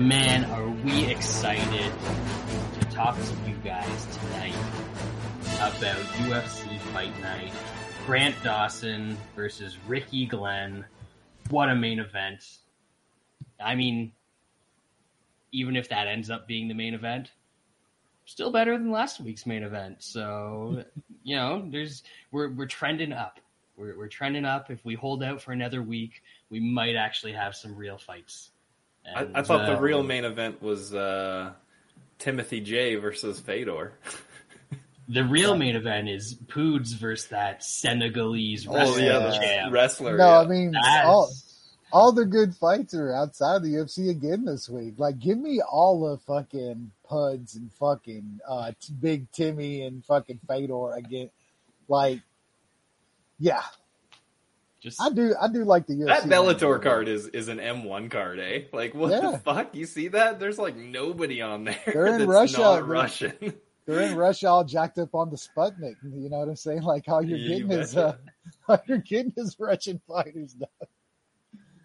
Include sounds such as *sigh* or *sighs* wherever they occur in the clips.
man, are we excited to talk to you guys tonight about UFC Fight Night. Grant Dawson versus Ricky Glenn. What a main event. I mean, even if that ends up being the main event, still better than last week's main event. So, *laughs* you know, there's we're we're trending up. We're we're trending up. If we hold out for another week, we might actually have some real fights. I, And, I thought the uh, real main event was uh, Timothy J versus Fedor. *laughs* the real main event is Poods versus that Senegalese Oh yeah, champ. wrestler. No, yeah. I mean, That's- all, all the good fights are outside the UFC again this week. Like, give me all the fucking Puds and fucking uh, T- Big Timmy and fucking Fedor again. Like, yeah, just I do. I do like the UFC. that Bellator card is is an M1 card, eh? Like what Yeah. the fuck? You see that? There's like nobody on there They're in *laughs* that's Russia, not they're- Russian. *laughs* They're in Russia, all jacked up on the Sputnik. You know what I'm saying? Like, all you're You getting is uh, betcha. *laughs* all you're getting is Russian fighters. Now.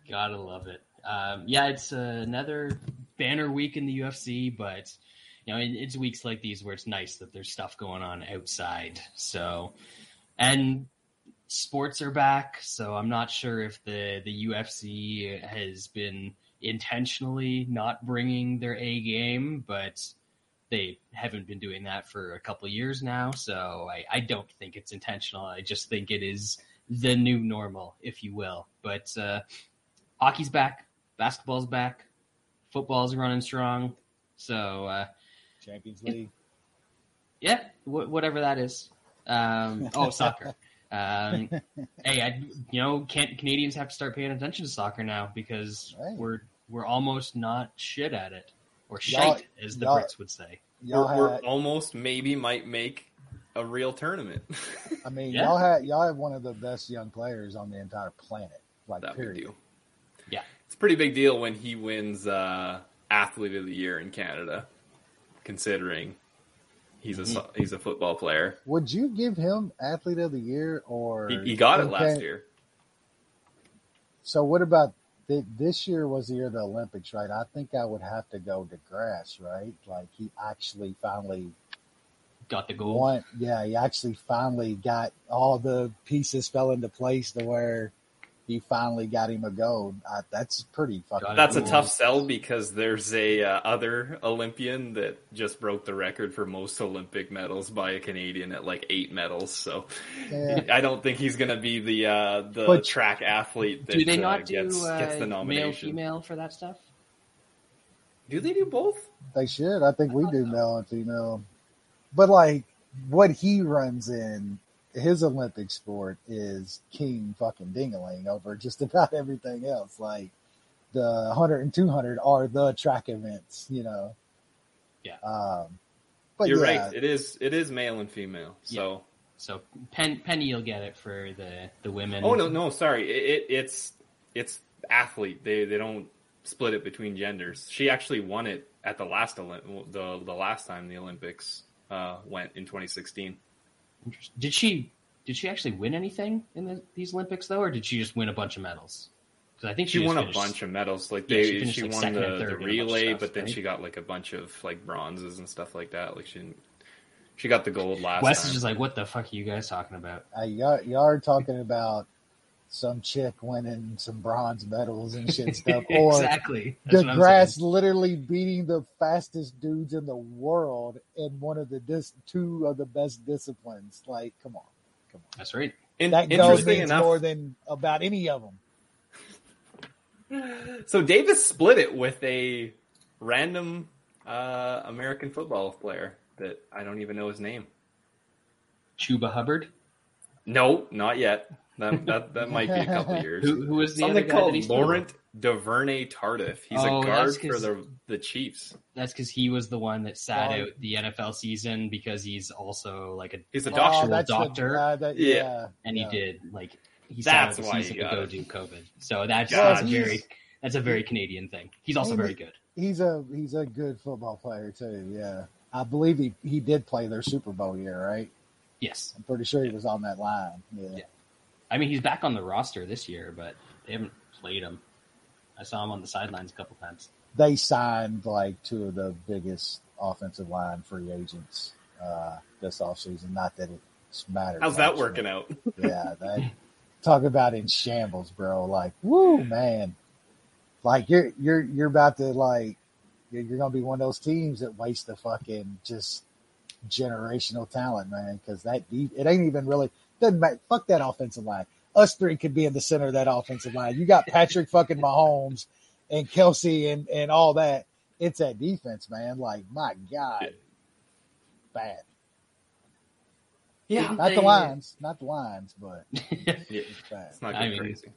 Gotta love it. Um, yeah, it's uh, another banner week in the UFC, but you know, it's weeks like these where it's nice that there's stuff going on outside. So, and sports are back, so I'm not sure if the the UFC has been intentionally not bringing their A game, but they haven't been doing that for a couple of years now. So I, I don't think it's intentional. I just think it is the new normal, if you will. But uh, hockey's back, basketball's back, football's running strong. So uh, Champions League. yeah, wh- whatever that is. Um, oh, soccer. *laughs* Um, *laughs* hey, I, you know, can Canadians have to start paying attention to soccer now because Right. we're we're almost not shit at it, or Y'all- shite, as the Brits would say. Y'all we're, we're almost maybe might make a real tournament. I mean, Yeah. y'all had y'all have one of the best young players on the entire planet. Like, that we period. do. Yeah. It's a pretty big deal when he wins uh, athlete of the year in Canada, considering he's a so- he's a football player. Would you give him athlete of the year or He, he got it last year. So what about th- this year was the year of the Olympics, right? I think I would have to go De Grasse, right? Like he actually finally Got the goal. won. Yeah, he actually finally got all the pieces fell into place to where he finally got him a gold. Uh, that's pretty fucking. Got it. That's a tough sell because there's a uh, other Olympian that just broke the record for most Olympic medals by a Canadian at like eight medals. So Yeah. I don't think he's going to be the uh, the But- track athlete that Do they uh, not do gets, uh, gets the male female for that stuff? Do they do both? They should. I think we do male and female. But like what he runs in his Olympic sport is king fucking dingaling over just about *laughs* everything else. Like the 100 and 200 are the track events, you know. Yeah. Um, but You're yeah, right. It is it is male and female. So So Pen, Penny will get it for the the women. oh no no sorry it, it, it's it's athlete. They they don't split it between genders. She actually won it at the last Olymp- the the last time the Olympics uh, went in 2016. Did she did she actually win anything in the, these Olympics though, or did she just win a bunch of medals? Because I think She she, won just a bunch of medals. Like Yeah, she finished, she, like, won the, the in a bunch of relay, stuff, but then right? she got like a bunch of like bronzes and stuff like that. Like she didn't, she got the gold last Wes time. is just like, what the fuck are you guys talking about? uh, y'all, y'all are talking about some chick winning some bronze medals and shit stuff, *laughs* or exactly. That's De Grasse literally beating the fastest dudes in the world in one of the dis- two of the best disciplines. Like, come on, come on. That's right. In- That goal interesting means enough, more than about any of them. *laughs* so Davies split it with a random uh, American football player that I don't even know his name. Chuba Hubbard. No, not yet. That that, that might be a couple *laughs* years. Who, who was the Something other guy called Laurent Duvernay Tardif. He's Oh, a guard for the the Chiefs. That's because he was the one that sat Oh. out the NFL season because he's also like a He's a Oh, doctor. that's the- uh, that- Yeah. yeah, and yeah. he did like he That's sat out why the season to go it. do COVID. So that's, Got that's a very that's a very Canadian thing. He's also And very good. He's a he's a good football player too. Yeah, I believe he he did play their Super Bowl year, right? Yes, I'm pretty sure he was on that line. Yeah, Yeah. I mean he's back on the roster this year, but they haven't played him. I saw him on the sidelines a couple times. they signed like two of the biggest offensive line free agents uh, this offseason. Not that it matters. How's that much, working out? *laughs* Yeah, that talk about in shambles, bro. Like, woo, man. Like you're you're you're about to like you're, you're gonna be one of those teams that waste the fucking just generational talent, man. Because that deep, it ain't even really doesn't matter. Fuck that offensive line. Us three could be in the center of that offensive line. You got Patrick fucking Mahomes and Kelce and and all that. It's that defense, man. Like my god, bad. Yeah, Not the lines, not the lines, but *laughs* Yeah, it's bad. it's not I mean- crazy.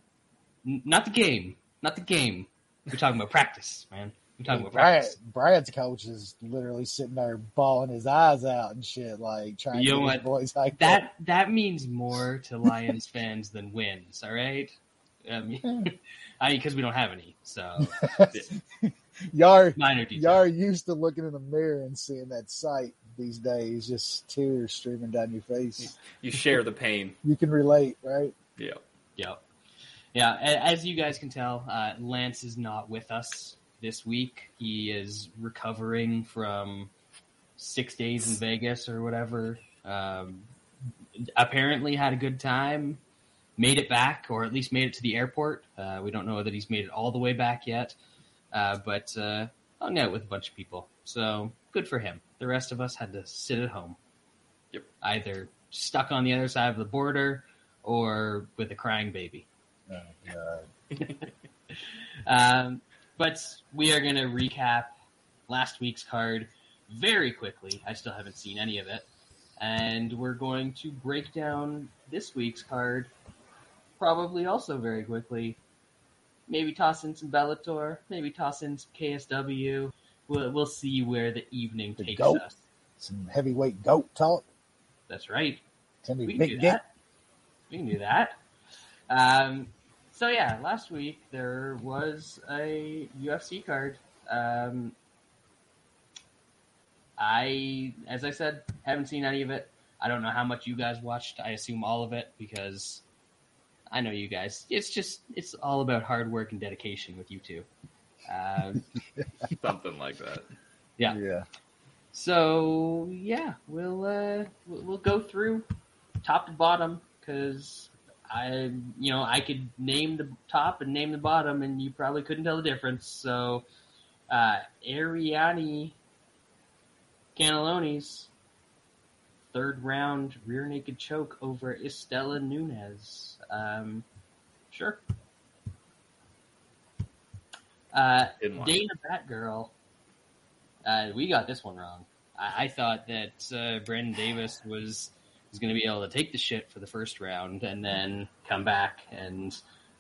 not the game, not the game. We're talking about practice, man. We're talking about Brad, practice. Brad's coach is literally sitting there bawling his eyes out and shit, like trying You to get his what? boys like That that means more to Lions *laughs* fans than wins. All right. I mean, *laughs* I mean, because we don't have any, so *laughs* y'all, minor detail. y'all are used to looking in the mirror and seeing that sight these days, just tears streaming down your face. You share the pain. You can relate, right? Yeah. Yep. Yeah, a- as you guys can tell, uh, Lance is not with us this week. He is recovering from six days in Vegas or whatever. Um, apparently had a good time, made it back, or at least made it to the airport. Uh, we don't know that he's made it all the way back yet, uh, but uh, hung out with a bunch of people. So good for him. The rest of us had to sit at home. Yep. Either stuck on the other side of the border or with a crying baby. Oh, God. *laughs* Um, but we are going to recap last week's card very quickly. I still haven't seen any of it. And we're going to break down this week's card probably also very quickly. Maybe toss in some Bellator, maybe toss in some KSW. We'll, we'll see where the evening The takes goat. us. Some heavyweight goat talk. That's right. Timmy We can do Big Dick. that. We can do that. Um, so yeah, last week there was a UFC card. Um, I, as I said, haven't seen any of it. I don't know how much you guys watched. I assume all of it because I know you guys. It's just it's all about hard work and dedication with you two. Um, *laughs* Something like that. Yeah. Yeah. So yeah, we'll uh, we'll we'll go through top to bottom because I you know I could name the top and name the bottom and you probably couldn't tell the difference. So uh, Ariani third round rear naked choke over Estela Nunez. Um, sure. Uh, Danaa Batgerel. Uh, we got this one wrong. I, I thought that uh, Brandon Davis was was going to be able to take the shit for the first round and then come back and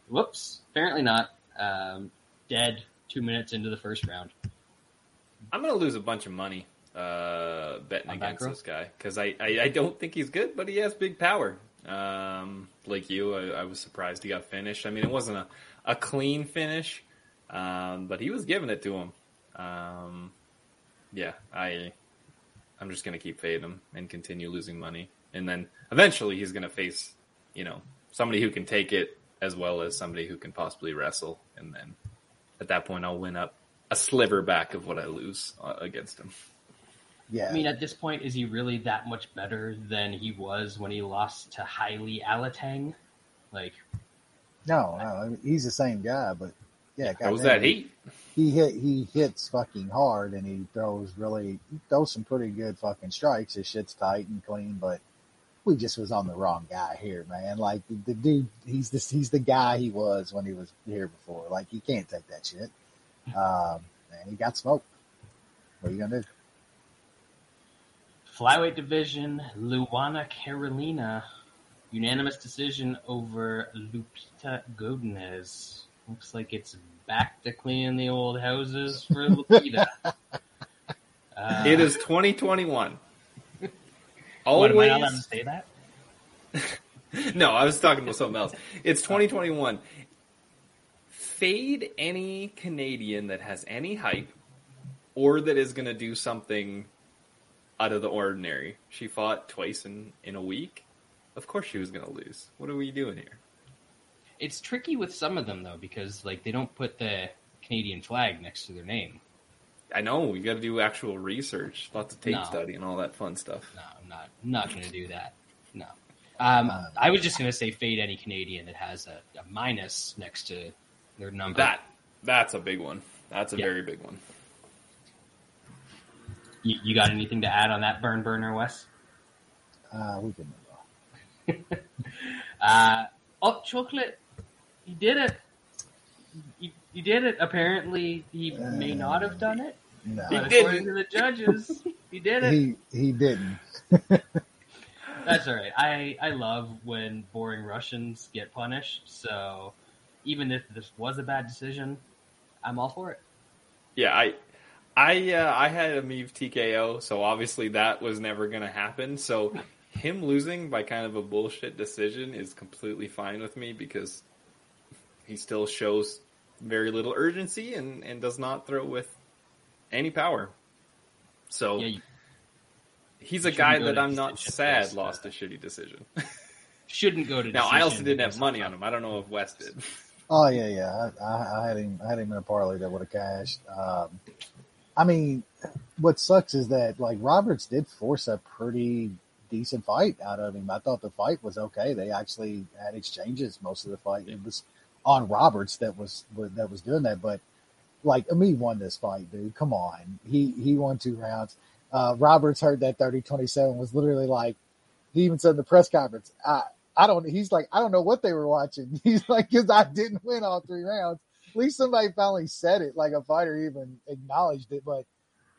whoops, apparently not. Um, dead two minutes into the first round. I'm gonna lose a bunch of money uh, betting On against this guy because I, I, I don't think he's good, but he has big power. Um, like you, I, I was surprised he got finished. I mean, it wasn't a, a clean finish, um, but he was giving it to him. Um, yeah, I I'm just gonna keep fading him and continue losing money, and then eventually he's gonna face you know somebody who can take it as well as somebody who can possibly wrestle, and then at that point I'll win up a sliver back of what I lose uh, against him. Yeah. I mean, at this point, is he really that much better than he was when he lost to Hailey Alatang? Like, no, no, I mean, he's the same guy, but yeah, How's goddamn, that heat? He hit, he hits fucking hard, and he throws really, he throws some pretty good fucking strikes. His shit's tight and clean, but we just was on the wrong guy here, man. Like the, the dude, he's this, he's the guy he was when he was here before. Like he can't take that shit. Um, and he got smoked. What are you gonna do? flyweight division, Luana Carolina unanimous decision over Lupita Godinez. Looks like it's back to cleaning the old houses for Lupita. Uh, *laughs* It is 2021. What, am I not allowed to say that? *laughs* no, I was talking about something else. It's 2021. Fade any Canadian that has any hype or that is going to do something out of the ordinary. She fought twice in, in a week. Of course she was going to lose. What are we doing here? It's tricky with some of them though because like they don't put the Canadian flag next to their name. I know, we got to do actual research, lots of tape No. study and all that fun stuff. No, I'm not. I'm not going to do that. No. Um, I was just going to say fade any Canadian that has a, a minus next to their number. That that's a big one. That's a Yeah. very big one. You, you got anything to add on that burn burner, Wes? Uh, we can move on. *laughs* Uh, oh, chocolate! He did it. He, he did it. Apparently, he may not have done it, No, but didn't. according to the judges, *laughs* he did it. he he didn't. *laughs* That's all right. I I love when boring Russians get punished. So even if this was a bad decision, I'm all for it. Yeah, I I uh, I had a Emeev TKO, so obviously that was never going to happen. So him losing by kind of a bullshit decision is completely fine with me because he still shows very little urgency and and does not throw with any power. So Yeah, you he's a guy that I'm not sad lost uh, a shitty decision. *laughs* shouldn't go to. now I also didn't have money on- on him. I don't know if West did. *laughs* Oh yeah, yeah. I, I, I had him. I had him in a parlay that would have cashed. Um, I mean, what sucks is that like Roberts did force a pretty decent fight out of him. I thought the fight was okay. They actually had exchanges most of the fight. It was on Roberts that was that was doing that, but like Emeev won this fight, dude. Come on, he he won two rounds. Uh, Roberts heard that 30-27 was literally like he even said in the press conference, I I don't. He's like I don't know what they were watching. *laughs* He's like because I didn't win all three rounds. At least somebody finally said it, like a fighter even acknowledged it. But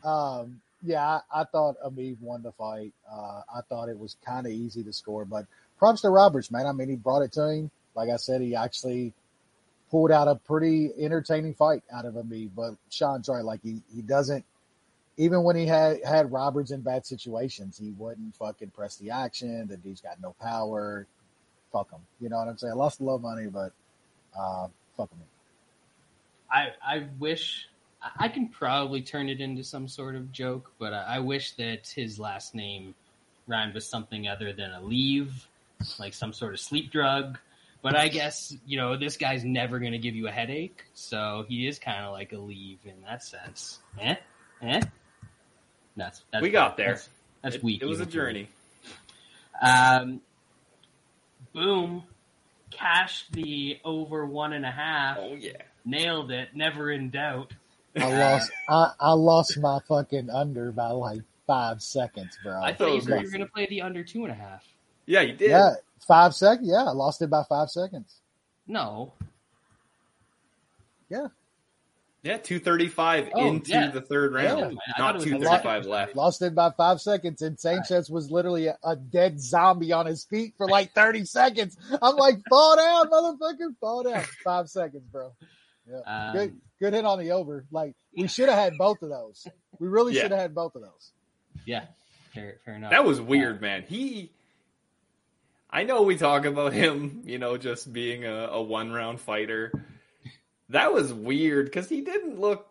um, yeah, I, I thought Emeev won the fight. Uh, I thought it was kind of easy to score, but props to Roberts, man. I mean, he brought it to him. Like I said, he actually pulled out a pretty entertaining fight out of Emeev. But Sean's right. Like he, he doesn't, even when he had, had Roberts in bad situations, he wouldn't fucking press the action. The dude's got no power. Fuck him. You know what I'm saying? I lost a lot of money, but, uh, fuck him. I I wish I I can probably turn it into some sort of joke, but I, I wish that his last name rhymed with something other than Aleve, like some sort of sleep drug. But I guess you know this guy's never going to give you a headache, so he is kind of like Aleve in that sense. Eh, eh. That's, that's We got there. That's, that's it, weak. It was a even for me. journey. Um, boom, cashed the over one and a half. Oh yeah. Nailed it. Never in doubt. I lost, I, I lost my fucking under by like five seconds, bro. I thought you was said you were going to play the under two and a half. Yeah, you did. Yeah, five seconds. Yeah, I lost it by five seconds. No. Yeah, two thirty five Oh, into yeah. the third round, I thought not it was two the thirty five second. left. Lost it by five seconds, and Sanchez was literally a, a dead zombie on his feet for like 30 seconds. I'm like, fall down, motherfucker, fall down. Five seconds, bro. Yeah. Um, good, good hit on the over. Like, we should have had both of those. We really Yeah. should have had both of those. Yeah. Fair, fair enough. That was weird, man. He, I know we talk about him, you know, just being a, a one round fighter. That was weird because he didn't look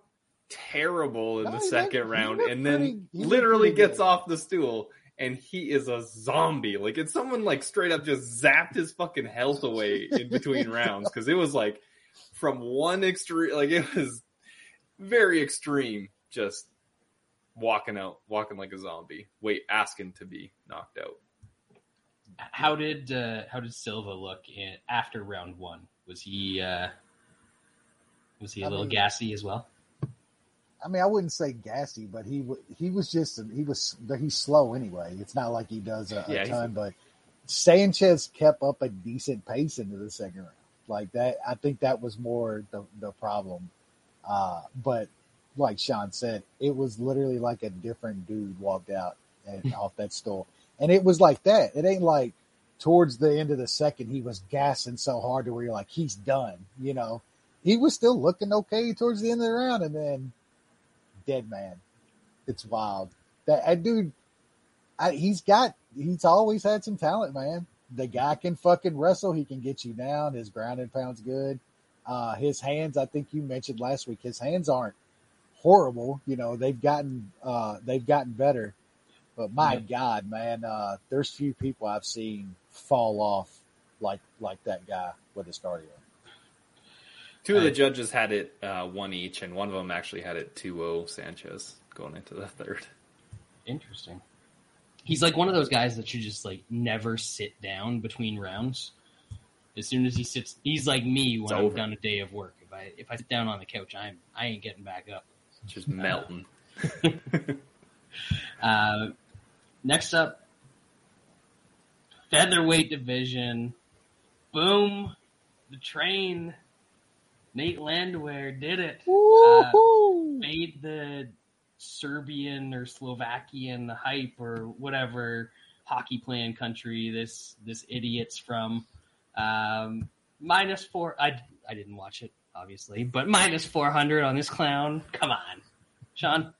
terrible in No, the he looked- second round, and then pretty- he literally gets good. off the stool. And he is a zombie. Like, it's someone like straight up just zapped his fucking health away in *laughs* between rounds because it was like from one extreme, like it was very extreme, just walking out, walking like a zombie, wait, asking to be knocked out. How did uh, how did Silva look in, after round one? Was he uh, was he a I little mean- gassy as well? I mean, I wouldn't say gassy, but he he was just he was he's slow anyway. It's not like he does a, a Yeah, he's- ton, but Sanchez kept up a decent pace into the second round. Like that, I think that was more the the problem. Uh, but like Sean said, it was literally like a different dude walked out and *laughs* off that stool, and it was like that. It ain't like towards the end of the second, he was gassing so hard to where you're like, he's done. You know, he was still looking okay towards the end of the round, and then dead man. It's wild. That, that dude, I, he's got, he's always had some talent, man. The guy can fucking wrestle. He can get you down. His grounding pound's good. Uh, his hands, I think you mentioned last week, his hands aren't horrible. You know, they've gotten, uh, they've gotten better. But my Yeah. God, man, uh, there's few people I've seen fall off like like that guy with his cardio. Two of the judges had it uh, one each, and one of them actually had it 2-0 Sanchez going into the third. Interesting. He's like one of those guys that should just like never sit down between rounds. As soon as he sits, he's like me when I've over. done a day of work. If I if I sit down on the couch, I'm I ain't getting back up. Just melting. *laughs* Uh, next up, featherweight division. Boom, the train. Nate Landwehr did it. Woo-hoo! made the Serbian or Slovakian hype or whatever hockey playing country this this idiot's from. Um, minus four. I I didn't watch it obviously, but minus four hundred on this clown. Come on, Sean.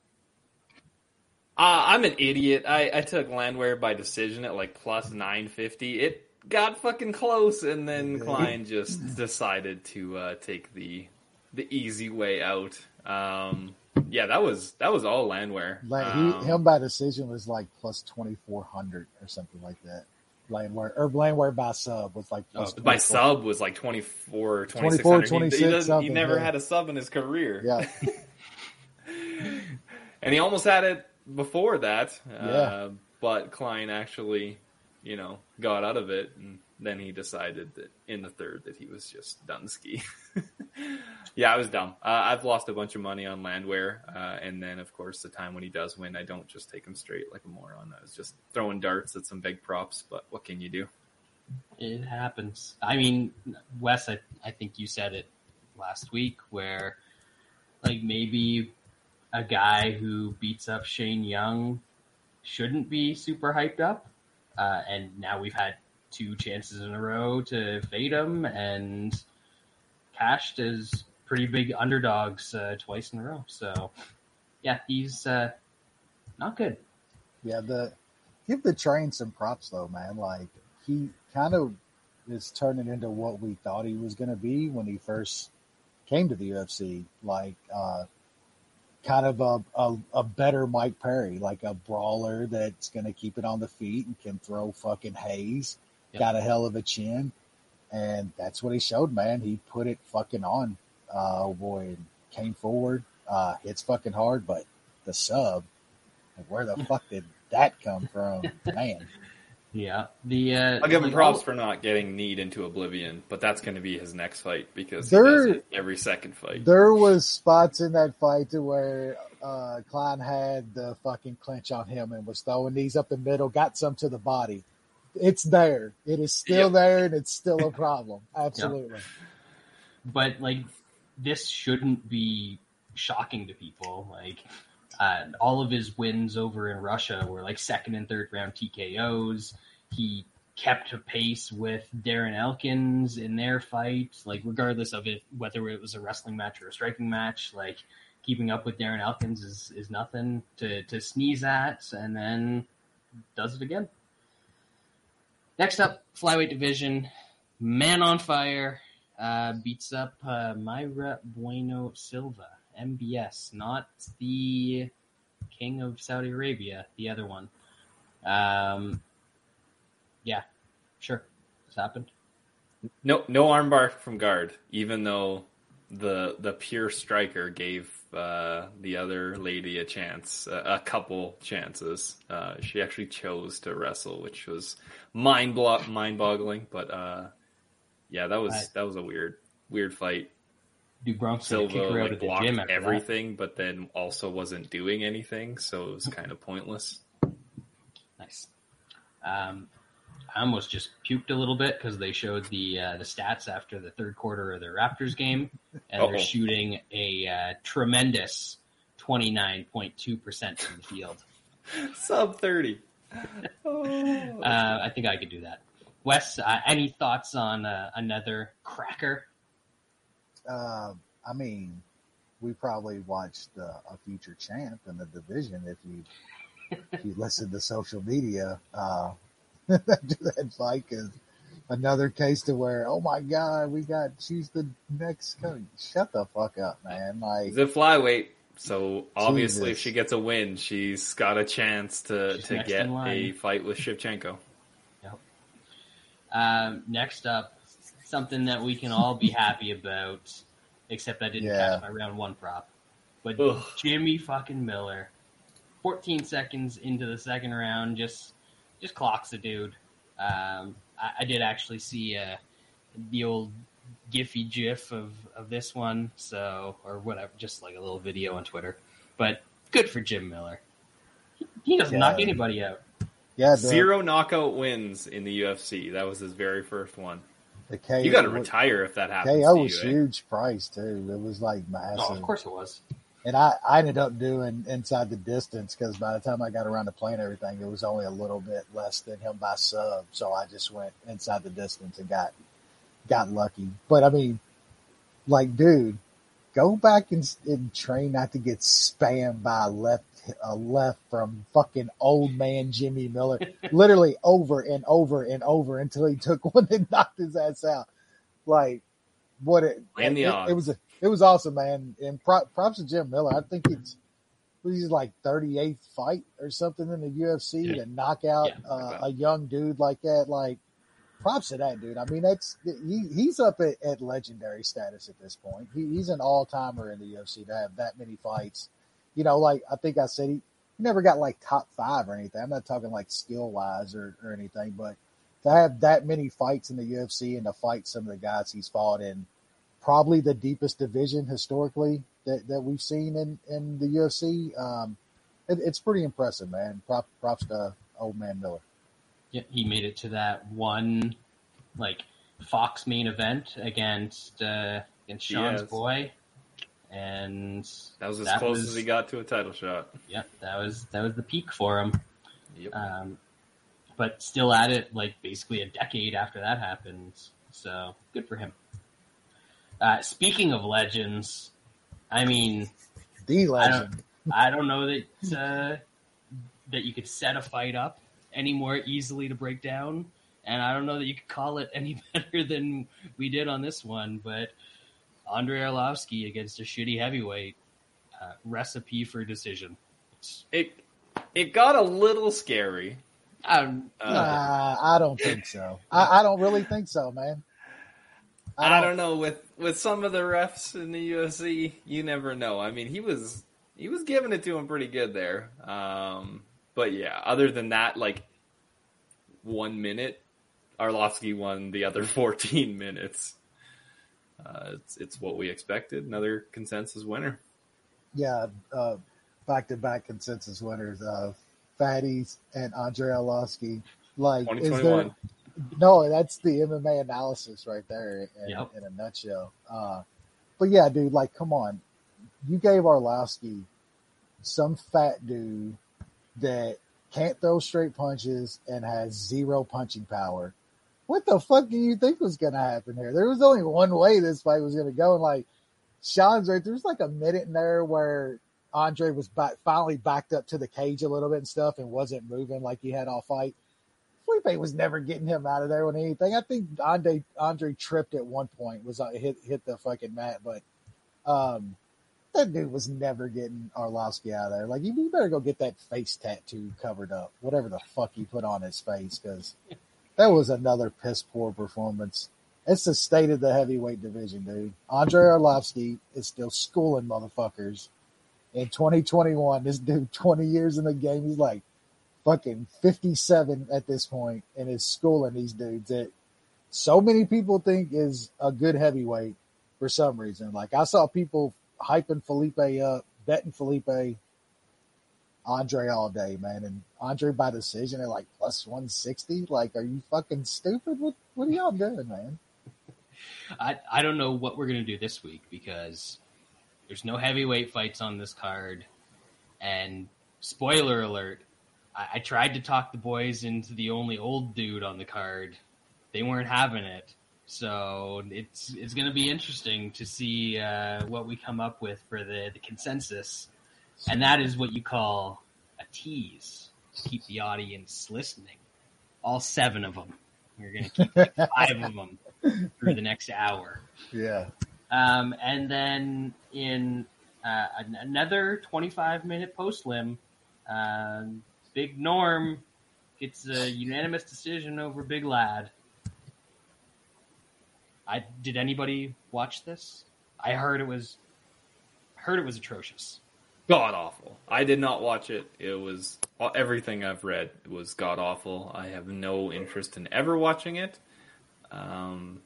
Uh, I'm an idiot. I, I took Landwehr by decision at like plus 950. It got fucking close, and then. Klein just decided to uh, take the the easy way out. Um, yeah, that was that was all Landwehr. Like Um, he, him by decision was like plus twenty four hundred or something like that. Landwehr or Landwehr by sub was like plus by 24. sub was like 24, 2600. 24, He- he, he never yeah. had a sub in his career. Yeah, *laughs* and he almost had it before that. Yeah. Uh, but Klein actually, you know, got out of it, and then he decided that in the third that he was just done ski. *laughs* yeah, I was dumb. Uh, I've lost a bunch of money on Landwehr, uh, and then of course the time when he does win, I don't just take him straight like a moron. I was just throwing darts at some big props. But what can you do? It happens. I mean, Wes, I, I think you said it last week where, like, maybe a guy who beats up Shane Young shouldn't be super hyped up. Uh, and now we've had two chances in a row to fade him and cashed as pretty big underdogs uh, twice in a row. So, yeah, he's uh, not good. yeah. The give the train some props though, man. Like he kind of is turning into what we thought he was going to be when he first came to the UFC. Like uh, kind of a, a a better Mike Perry, like a brawler that's going to keep it on the feet and can throw fucking haze. Yep. Got a hell of a chin, and that's what he showed, man. He put it fucking on. Uh, oh boy, and came forward, uh, hits fucking hard, but the sub, like, where the fuck did that come from, man? Yeah. The uh, I'll give him props all- for not getting Need into oblivion, but that's going to be his next fight because There- he does it every second fight. There was spots in that fight to where uh, Klein had the fucking clinch on him and was throwing these up the middle, got some to the body. It's there. It is still Yep. there, and it's still a problem. *laughs* Absolutely. but like this shouldn't be shocking to people. Like uh, all of his wins over in Russia were like second and third round TKOs. He kept pace with Darren Elkins in their fight, like regardless of it whether it was a wrestling match or a striking match. Like keeping up with Darren Elkins is is nothing to to sneeze at, and then does it again. Next up, flyweight division, man on fire uh, beats up uh, Mayra Bueno Silva, MBS, not the king of Saudi Arabia, the other one. Um, yeah, sure, this happened. No, no armbar from guard, even though the the pure striker gave uh, the other lady a chance, a, a couple chances. Uh, she actually chose to wrestle, which was mind blo- mind boggling. But uh, yeah, that was that was a weird weird fight. Dubrom's gonna Silva kick her out like of the blocked gym after that. everything, but then also wasn't doing anything, so it was kind of pointless. Nice. Um, I almost just puked a little bit because they showed the uh, the stats after the third quarter of the Raptors game, and Uh-oh. they're shooting a uh, tremendous twenty nine point two percent from the field. *laughs* Sub thirty. *laughs* Uh, I think I could do that. Wes, uh, any thoughts on uh, another cracker? Uh, I mean, we probably watched uh, a future champ in the division if you if you listen to social media uh, *laughs* that fight is another case to where oh my god we got she's the next shut the fuck up man. Like the a flyweight, so obviously if she gets a win, she's got a chance to She's to get a fight with Shevchenko. Um, next up, something that we can all be happy about, except I didn't Yeah. catch my round one prop. But Ugh. Jimmy fucking Miller, 14 seconds into the second round, just just clocks the dude. Um, I, I did actually see uh, the old Giphy GIF of, of this one, so or whatever, just like a little video on Twitter. But good for Jim Miller. He, he doesn't Yeah. knock anybody out. yeah the, Zero knockout wins in the UFC. That was his very first one. The KO, You got to retire if that happens. KO to was you, eh? huge price too it was like massive Oh, of course it was. and I, I ended up doing inside the distance because by the time I got around to playing everything, it was only a little bit less than him by sub. So I just went inside the distance and got got lucky. But I mean, like, dude, go back and, and train not to get spammed by a left a left from fucking old man Jimmy Miller, *laughs* literally over and over and over until he took one and *laughs* knocked his ass out. Like, what it And the it, odds. it was a, it was awesome, man. And prop, props to Jim Miller. I think it's his like 38th fight or something in the UFC Yeah. to knock out Yeah, uh, a young dude like that. Like, props to that dude. I mean, that's he, he's up at, at legendary status at this point. He, he's an all timer in the UFC to have that many fights. You know, like I think I said, he, he never got like top five or anything. I'm not talking like skill wise or, or anything, but to have that many fights in the UFC and to fight some of the guys he's fought in probably the deepest division historically that, that we've seen in, in the UFC. Um, it, it's pretty impressive, man. Prop, props to old man Miller. Yeah, he made it to that one like Fox main event against uh, against Sean's Yes. boy, and That was as That close was- as he got to a title shot. yeah, that was that was the peak for him. Yep. Um, but still at it like basically a decade after that happened. So good for him. Uh, speaking of legends, I mean, The legend. I don't know that uh, that you could set a fight up any more easily to break down, and I don't know that you could call it any *laughs* better than we did on this one. But Andrei Arlovsky against a shitty heavyweight, uh, recipe for decision. It it got a little scary. um, Uh, Nah, I don't think so. I, I don't really think so, man. I don't know with with some of the refs in the UFC, you never know. I mean, he was he was giving it to him pretty good there. Um, but yeah, other than that, like one minute, Arlovsky won the other *laughs* fourteen minutes. Uh, it's it's what we expected. Another consensus winner. Yeah, uh, back-to-back consensus winners, uh, Fatties and Andrei Arlovsky. Like, is there. No, that's the MMA analysis right there in, Yep. in a nutshell. Uh, but yeah, dude, like, come on. You gave Arlovsky some fat dude that can't throw straight punches and has zero punching power. What the fuck do you think was going to happen here? There was only one way this fight was going to go. And like, Sean's right. There was like a minute in there where Andre was back, finally backed up to the cage a little bit and stuff and wasn't moving like he had all fight. Felipe was never getting him out of there with anything. I think Andre Andre tripped at one point, was uh, hit hit the fucking mat, but um, that dude was never getting Arlovsky out of there. Like you, you better go get that face tattoo covered up, whatever the fuck he put on his face, because that was another piss poor performance. It's the state of the heavyweight division, dude. Andre Arlovsky is still schooling motherfuckers. In 2021, this dude, 20 years in the game, he's like fucking 57 at this point and is schooling these dudes that so many people think is a good heavyweight for some reason. Like I saw people hyping Felipe up, betting Felipe, Andre all day, man. And Andre by decision at like plus 160. Like, are you fucking stupid? What, what are y'all doing, man? *laughs* I I don't know what we're gonna do this week because there's no heavyweight fights on this card, and spoiler alert, I, I tried to talk the boys into the only old dude on the card, they weren't having it. So it's it's going to be interesting to see uh, what we come up with for the, the consensus, and that is what you call a tease to keep the audience listening. All seven of them. We're going to keep like *laughs* five of them through the next hour. Yeah. Um, and then in uh, an- another 25 minute post lim, um, Big Norm gets a unanimous decision over Big Ladd. I did anybody watch this? I heard it was heard it was atrocious. God awful. I did not watch it. It was everything I've read was god awful. I have no interest in ever watching it. Um,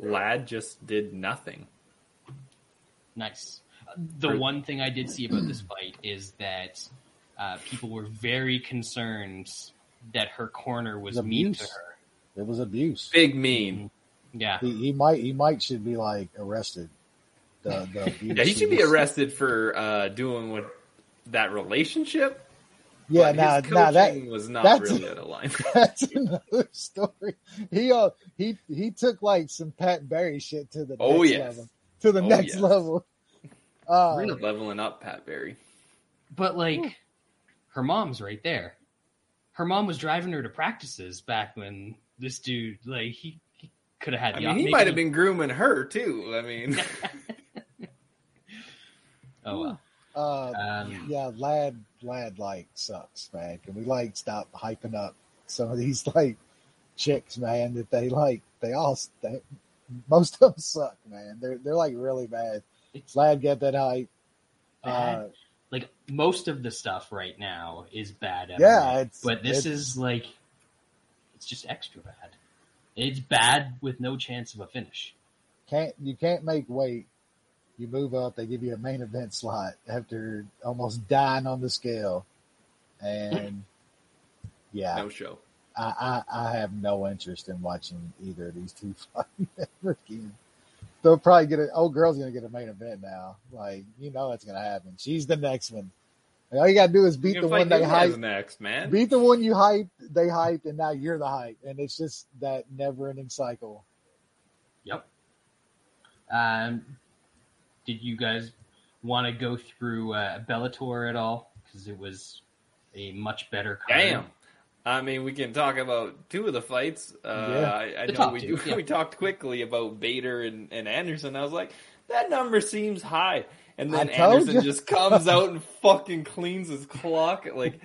Ladd just did nothing. Nice. The For- one thing I did see about this fight is that uh, people were very concerned that her corner was The mean to her. It was abuse. Big mean. Yeah. He, he might he might should be like arrested. The, the. *laughs* Yeah, he should be arrested for uh, doing what that relationship. Yeah, but now his now that was not that's- really *laughs* out of line. *laughs* that's another story. He uh he he took like some Pat Barry shit to the Oh, next yes. level. To the Oh, next yes. level. Uh, Really leveling up Pat Barry. But like, her mom's right there. Her mom was driving her to practices back when this dude, like, he, he could have had I the. mean, he maybe- might have been grooming her too. I mean, *laughs* Oh well. uh, Um, yeah, Ladd, Ladd, like sucks, man. Can we like stop hyping up some of these like chicks, man? That they like, they all, they, most of them suck, man. They're they're like really bad. It's Ladd, get that hype. Uh, like most of the stuff right now is bad. MMA, Yeah, it's- but this it's- is like, it's just extra bad. It's bad with no chance of a finish. can't you can't make weight. You move up, they give you a main event slot after almost dying on the scale, and *laughs* yeah, no show. I, I, I have no interest in watching either of these two *laughs* fight ever again. They'll probably get a old girl's gonna get a main event now. Like you know that's gonna happen. She's the next one. And all you gotta do is beat the one fight they Diaz hype. next, man. Beat the one you hyped. They hyped, and now you're the hype, and it's just that never-ending cycle. Yep. Um, did you guys want to go through uh, Bellator at all? Because it was a much better. Card. Damn. I mean, we can talk about two of the fights. Uh, Yeah. I, I The know we two, *laughs* yeah. we talked quickly about Bader and, and Anderson. I was like, that number seems high, and then Anderson you. just comes out and *laughs* fucking cleans his clock. Like,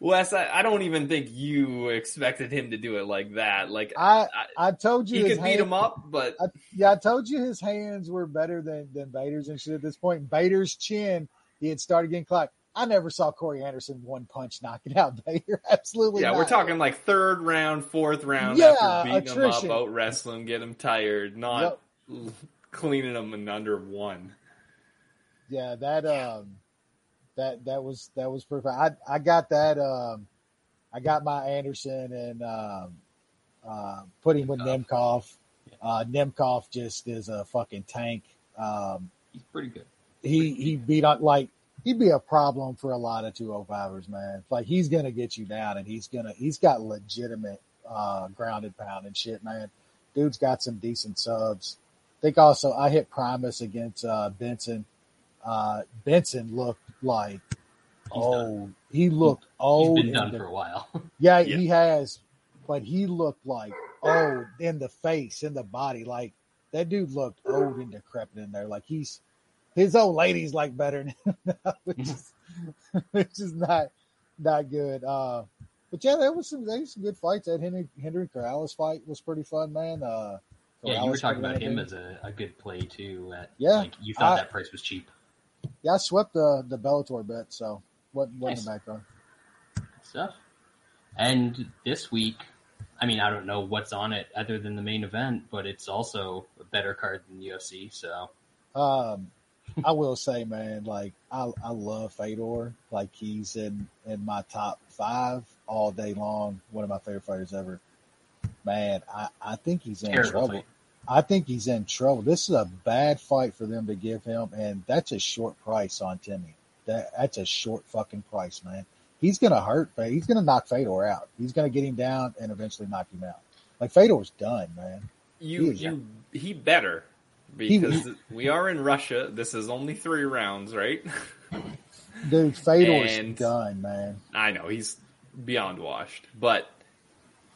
Wes, I, I don't even think you expected him to do it like that. Like, I I told you he could beat him up, but I, yeah, I told you his hands were better than than Bader's and shit at this point. Bader's chin, he had started getting clocked. I never saw Corey Anderson one punch knocking out *laughs* Bader. Absolutely, yeah, not. we're talking like third round, fourth round Yeah, after beating attrition. him up, out wrestling, get him tired, not cleaning him in under one. Yeah, that um, that that was that was perfect. I I got that um, I got my Anderson and um, uh, put him with Nemkov. Uh, Nemkov just is a fucking tank. Um, He's pretty good. he he beat up like he'd be a problem for a lot of 205ers, man. Like he's gonna get you down and he's gonna he's got legitimate uh grounded pound and shit, man. Dude's got some decent subs. think also I hit Primus against uh Benson. Uh Benson looked like He's old. He looked old. He's been done the- for a while. *laughs* yeah, Yeah. he has, but he looked like old in the face, in the body. Like that dude looked old and decrepit in there. Like he's his old lady's like better than him now, which is which is not not good. Uh, but yeah, there was some there was some good fights. That Henry Henry Corrales fight was pretty fun, man. Uh, yeah, you were talking about him as a, a good play too. At, Yeah, like you thought I- that price was cheap. Yeah, I swept the the Bellator bet, so wasn't wasn't Nice. a bad card. stuff. And this week, I mean, I don't know what's on it other than the main event, but it's also a better card than UFC. So Um, I will say, man, like I, I love Fedor. Like he's in in my top five all day long. One of my favorite fighters ever. Man, I, I think he's in Terrible trouble. fight. I think he's in trouble. This is a bad fight for them to give him, and that's a short price on Timmy. That that's a short fucking price, man. He's gonna hurt. He's gonna knock Fedor out. He's gonna get him down and eventually knock him out. Like Fedor's done, man. You Yeah. you he better because we are in Russia. This is only three rounds, right? Dude, Fedor's And- done, man. I know he's beyond washed, but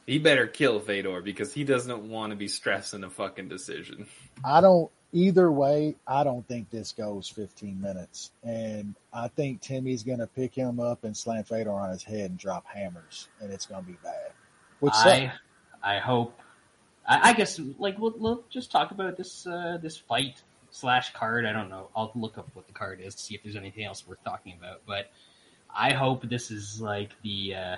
he better kill Fedor because he doesn't want to be stressing a fucking decision. I don't either way, I don't think this goes 15 minutes. And I think Timmy's going to pick him up and slam Fedor on his head and drop hammers, and it's going to be bad. Which I I hope. I, I guess like we'll, we'll just talk about this uh, this fight slash card. I don't know. I'll look up what the card is to see if there's anything else worth talking about. But I hope this is like the uh,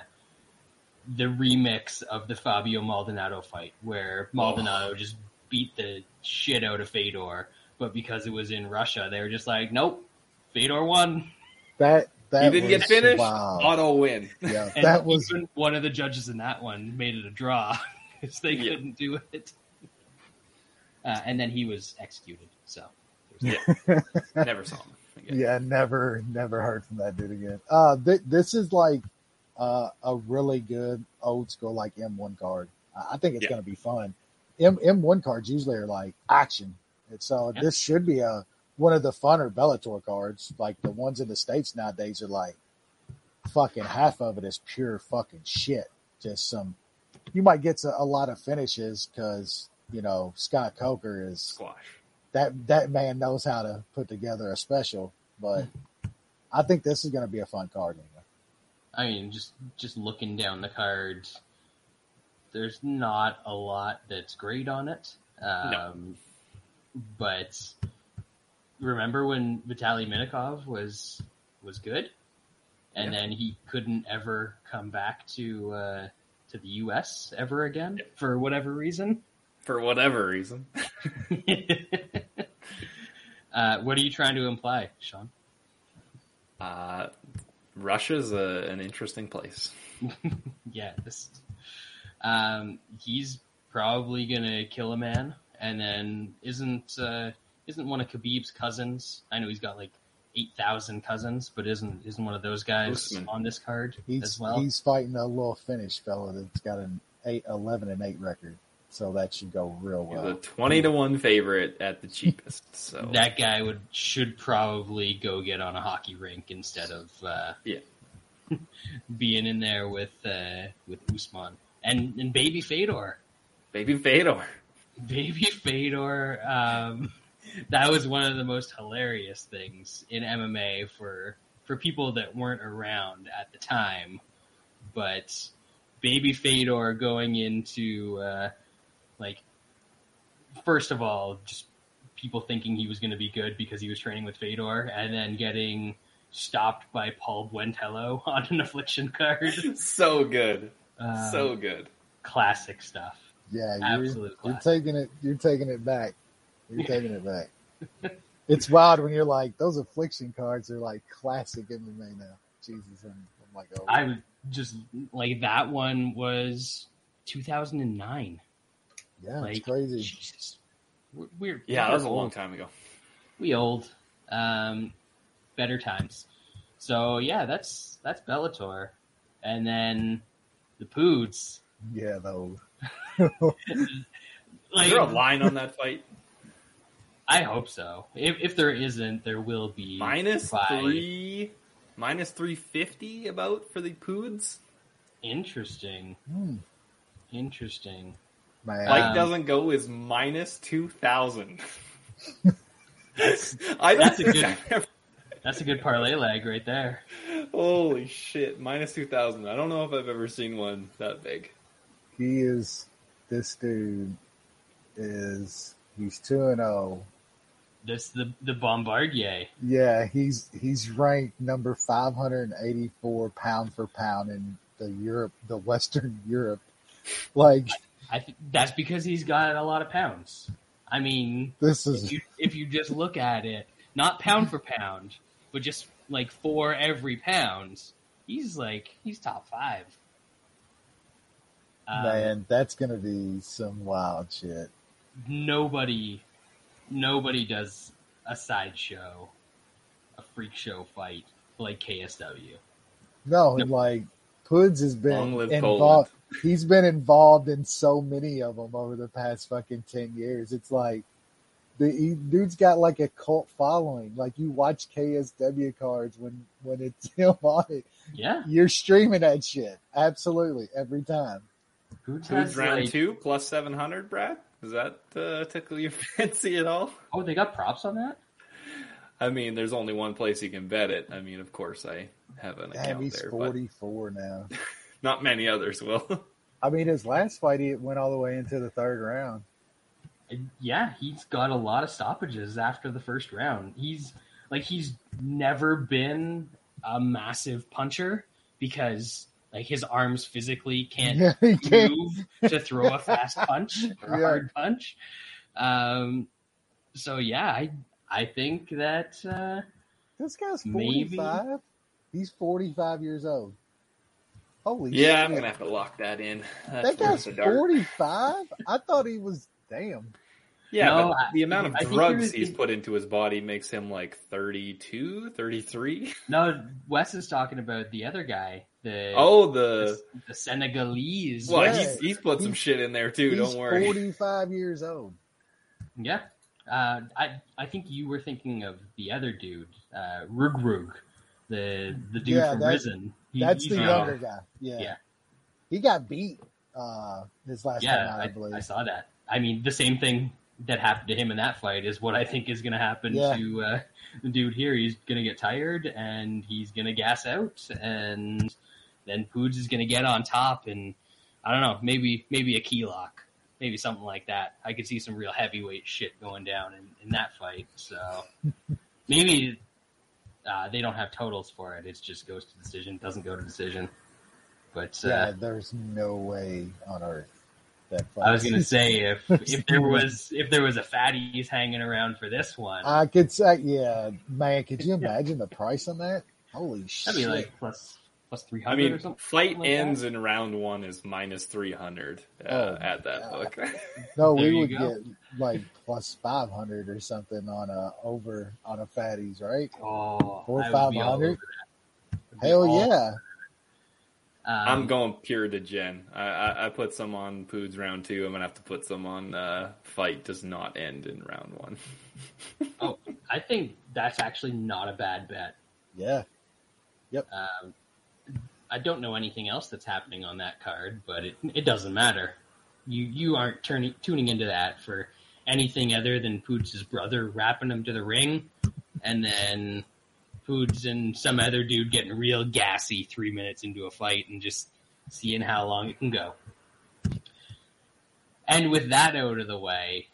the remix of the Fabio Maldonado fight, where Maldonado just beat the shit out of Fedor, but because it was in Russia, they were just like, nope, Fedor won. that that he didn't was get finished. Wow. Auto win. Yeah, *laughs* And that was even one of the judges in that one made it a draw *laughs* because they Yeah. couldn't do it. Uh, and then he was executed. So yeah. *laughs* Never saw him. Again. yeah, never never heard from that dude again. Uh, th- this is like uh, a really good old school like M1 card. I think it's Yeah. going to be fun. M M1 cards usually are like action, and so Yeah. this should be a one of the funner Bellator cards. Like the ones in the states nowadays are like fucking half of it is pure fucking shit. Just some. You might get a, a lot of finishes because you know Scott Coker is Squash. that that man knows how to put together a special. But I think this is going to be a fun card. Anyway. I mean, just just looking down the cards, there's not a lot that's great on it. Um, But remember when Vitaly Minakov was was good, and Yeah. then he couldn't ever come back to uh, to the U.S. ever again Yeah. for whatever reason. For whatever reason. *laughs* *laughs* uh, what are you trying to imply, Sean? Uh, Russia's a, an interesting place. *laughs* yeah, this. Um, he's probably gonna kill a man, and then isn't uh, isn't one of Khabib's cousins? I know he's got like eight thousand cousins, but isn't isn't one of those guys Usman. on this card He's as well? he's fighting a little Finnish fellow that's got an eight, 11 and eight record, so that should go real He's well. a twenty to one favorite at the cheapest. So *laughs* That guy would should probably go get on a hockey rink instead of uh, Yeah. *laughs* being in there with uh, with Usman and and Baby Fedor. baby Fedor. Baby Fedor, um, *laughs* that was one of the most hilarious things in MMA for for people that weren't around at the time. But Baby Fedor going into uh, like first of all, just people thinking he was going to be good because he was training with Fedor, and then getting stopped by Paul Buentello *laughs* on an affliction card. *laughs* So good. Um, so good. classic stuff. yeah, you're, absolute you're taking it. You're taking it back. You're *laughs* taking it back. It's wild when you're like those affliction cards are like classic MMA now. Jesus, I'm, I'm like, oh, I would just like that one was 2009. Yeah, like it's crazy. Jesus, we're, we're Yeah, that we're was a long time ago. We old, um, better times. So yeah, that's that's Bellator, and then the Poods. Yeah, though. *laughs* Like Is there a line on that fight? I hope so. If if there isn't, there will be Minus by- three, minus three fifty about for the Poods. Interesting, Hmm, interesting. Man, Fight Um, doesn't go is minus two thousand. *laughs* That's that's a good- *laughs* that's a good parlay leg right there. Holy shit, minus two thousand. I don't know if I've ever seen one that big. he is. This dude is. He's two and zero. This the the Bombardier. Yeah, he's he's ranked number 584 pound for pound in the Europe, the Western Europe. Like I th- that's because he's got a lot of pounds. I mean, this if is you if you just look at it, not pound for pound, but just like for every pound, he's like he's top five. Um, man, that's gonna be some wild shit. nobody, nobody does a sideshow, a freak show fight like KSW. No, No. like Poods has Long been live involved. He's been involved in so many of them over the past fucking ten years. It's like the he, dude's got like a cult following. Like you watch KSW cards when when it's *laughs* him on it, Yeah, you're streaming that shit absolutely every time. Poods Who's round like, two plus seven hundred, Brad? Does that uh, tickle your *laughs* fancy at all? oh, they got props on that. I mean, there's only one place you can bet it. I mean, of course, I have an Damn, account he's there, but forty four now. *laughs* not many others will. *laughs* I mean, his last fight he went all the way into the third round. Yeah, he's got a lot of stoppages after the first round. He's like he's never been a massive puncher because like his arms physically can't *laughs* Yeah, can't. move to throw a fast punch or a Yeah. hard punch. Um, so yeah, I I think that uh, This guy's Maybe. 45. He's 45 years old. Holy shit. yeah, I'm gonna have to lock that in. That's That guy's worth the dart. 45? I thought he was, damn. Yeah, No, but I- the amount of I drugs you're- he's put into his body makes him like 32, 33. *laughs* no. Wes is talking about the other guy, the Oh, the the, the Senegalese. well, Yeah. he's he's put some He's- shit in there too. Don't worry. 45 years old. Yeah. Uh, I I think you were thinking of the other dude, uh, Rug Rug, the the dude Yeah, from that's- Risen. He- That's he's the younger guy. Yeah. Yeah. He got beat uh, his last Yeah, time out, I, I, believe. I saw that. I mean, the same thing that happened to him in that fight is what I think is going to happen Yeah. to uh, the dude here. He's going to get tired and he's going to gas out, and then Poods is going to get on top, and I don't know, maybe maybe a key lock, maybe something like that. I could see some real heavyweight shit going down in, in that fight. So *laughs* maybe uh, they don't have totals for it. It just goes to decision, doesn't go to decision. But uh, yeah, there's no way on earth that I was gonna say *laughs* if if there was if there was a fatties hanging around for this one, I could say, yeah, man, could you imagine the price on that? Holy shit. that'd be like plus plus three I hundred or mean, something. fight like that. ends in round one is minus 300 uh, Oh, at that God. book. *laughs* No, we would go. get like plus five hundred or something on a over on a fatties, right? Oh, Four, I would be all 500? over that. Would be Hell all- yeah! Um, I'm going pure to Jen. I, I, I put some on Poods round two. I'm gonna have to put some on uh, fight does not end in round one. Oh, I think that's actually not a bad bet. Yeah, Um, I don't know anything else that's happening on that card, but it it doesn't matter. You you aren't turning tuning into that for anything other than Poods' brother wrapping him to the ring, and then Poods and some other dude getting real gassy three minutes into a fight and just seeing how long it can go. And with that out of the way,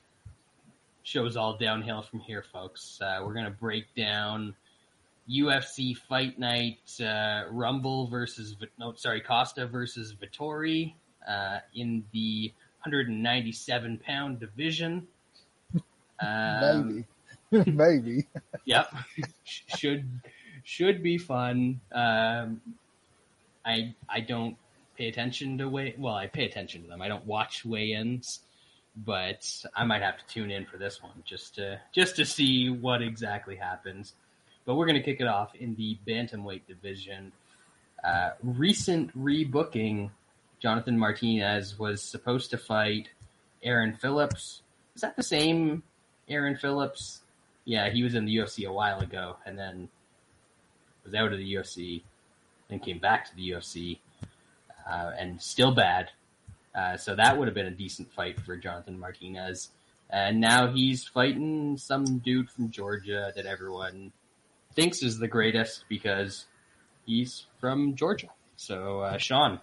show's all downhill from here, folks. Uh, we're gonna break down UFC Fight Night uh, Rumble versus no, sorry Costa versus Vettori uh, in the 197 pound division. Um, *laughs* maybe, maybe. *laughs* Yep, should should be fun. Um, I I don't pay attention to weigh. Well, I pay attention to them. I don't watch weigh-ins, but I might have to tune in for this one just to just to see what exactly happens. But we're going to kick it off in the bantamweight division. Uh, recent rebooking: Jonathan Martinez was supposed to fight Aaron Phillips. Is that the same Aaron Phillips? Yeah, he was in the UFC a while ago, and then was out of the UFC, then came back to the UFC, uh, and still bad. Uh, so that would have been a decent fight for Jonathan Martinez. And now he's fighting some dude from Georgia that everyone thinks is the greatest because he's from Georgia. So, uh, Sean,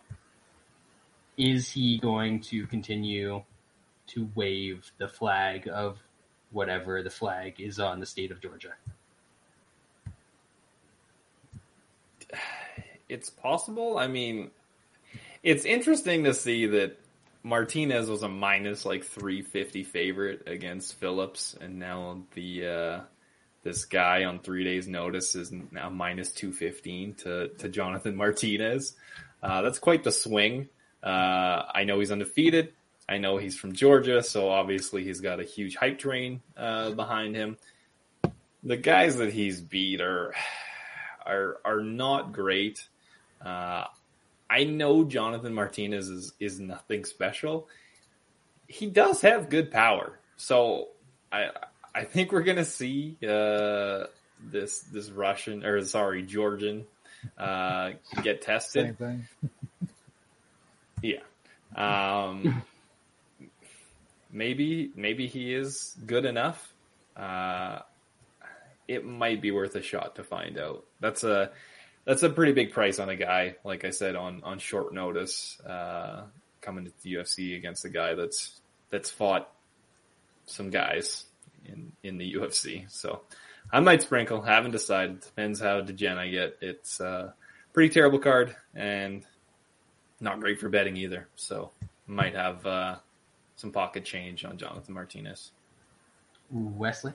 is he going to continue to wave the flag of whatever the flag is on the state of Georgia? It's possible. I mean, it's interesting to see that Martinez was a minus like 350 favorite against Phillips, and now the uh, this guy on three days' notice is now minus 215 to to Jonathan Martinez. Uh, that's quite the swing. Uh, I know he's undefeated. I know he's from Georgia, so obviously he's got a huge hype train uh, behind him. The guys that he's beat are are are not great. Uh, I know Jonathan Martinez is is nothing special. He does have good power, so I I think we're gonna see uh, this this Russian or sorry Georgian uh, get tested. Same thing. *laughs* Yeah. Um, maybe maybe he is good enough. Uh, it might be worth a shot to find out. That's a that's a pretty big price on a guy, like I said, on on short notice, uh, coming to the UFC against a guy that's that's fought some guys in in the UFC. So I might sprinkle. Haven't decided. Depends how degen I get. It's a pretty terrible card and not great for betting either. So might have uh, some pocket change on Jonathan Martinez. Wesley.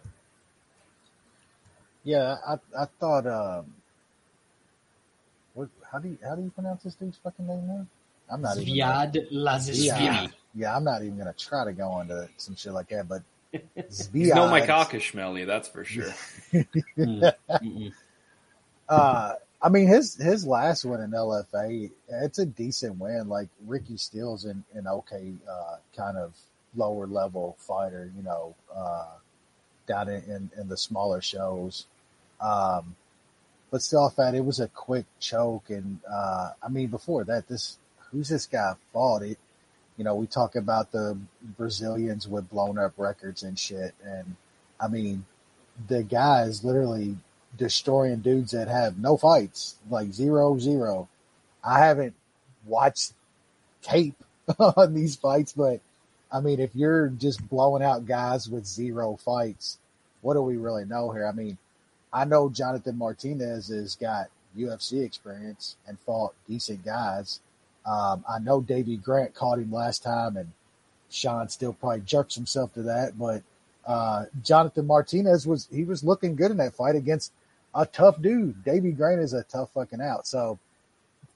Yeah, I I thought. Um, what? How do you how do you pronounce this dude's fucking name now? I'm not even. Zviad Lazishvili. Yeah, I'm not even gonna try to go into some shit like that. But He's Zviad, no Mike Schmelly, that's for sure. Mm. *laughs* Uh, I mean his his last win in LFA, it's a decent win. Like Ricky Steele's an, an okay uh, kind of lower level fighter, you know, uh, down in, in, in the smaller shows. Um, but still, I thought it was a quick choke, and uh, I mean before that, this who's this guy fought it? You know, we talk about the Brazilians with blown up records and shit, and I mean the guys literally destroying dudes that have no fights, like zero zero. I haven't watched tape *laughs* on these fights, but I mean, if you're just blowing out guys with zero fights, what do we really know here? I mean, I know Jonathan Martinez has got UFC experience and fought decent guys. Um, I know Davey Grant caught him last time, and Sean still probably jerks himself to that. But uh, Jonathan Martinez was he was looking good in that fight against a tough dude. Davey Grant is a tough fucking out. So,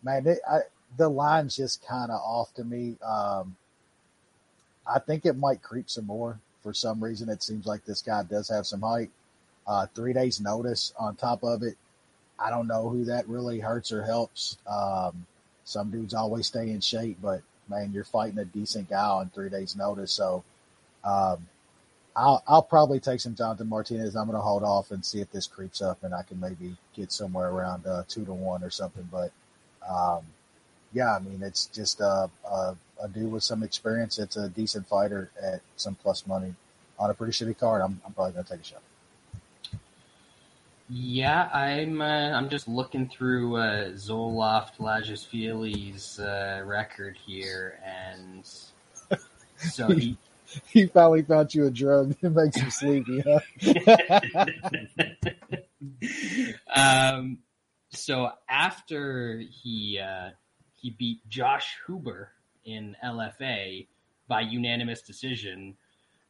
man, it, I, the line's just kind of off to me. Um, I think it might creep some more for some reason. It seems like this guy does have some height. Uh, three days notice on top of it. I don't know who that really hurts or helps. Um, some dudes always stay in shape, but man, you're fighting a decent guy on three days notice. So, um, I'll, I'll probably take some Jonathan Martinez. I'm going to hold off and see if this creeps up and I can maybe get somewhere around uh, two to one or something. But, um, yeah, I mean, it's just a, a, a dude with some experience. It's a decent fighter at some plus money on a pretty shitty card. I'm, I'm probably going to take a shot. Yeah, I'm. Uh, I'm just looking through uh, Zoloft Lajashvili's uh, record here, and *laughs* so he. He finally found you a drug *laughs* that makes you sleepy, huh? *laughs* um, so after he uh, he beat Josh Huber in LFA by unanimous decision,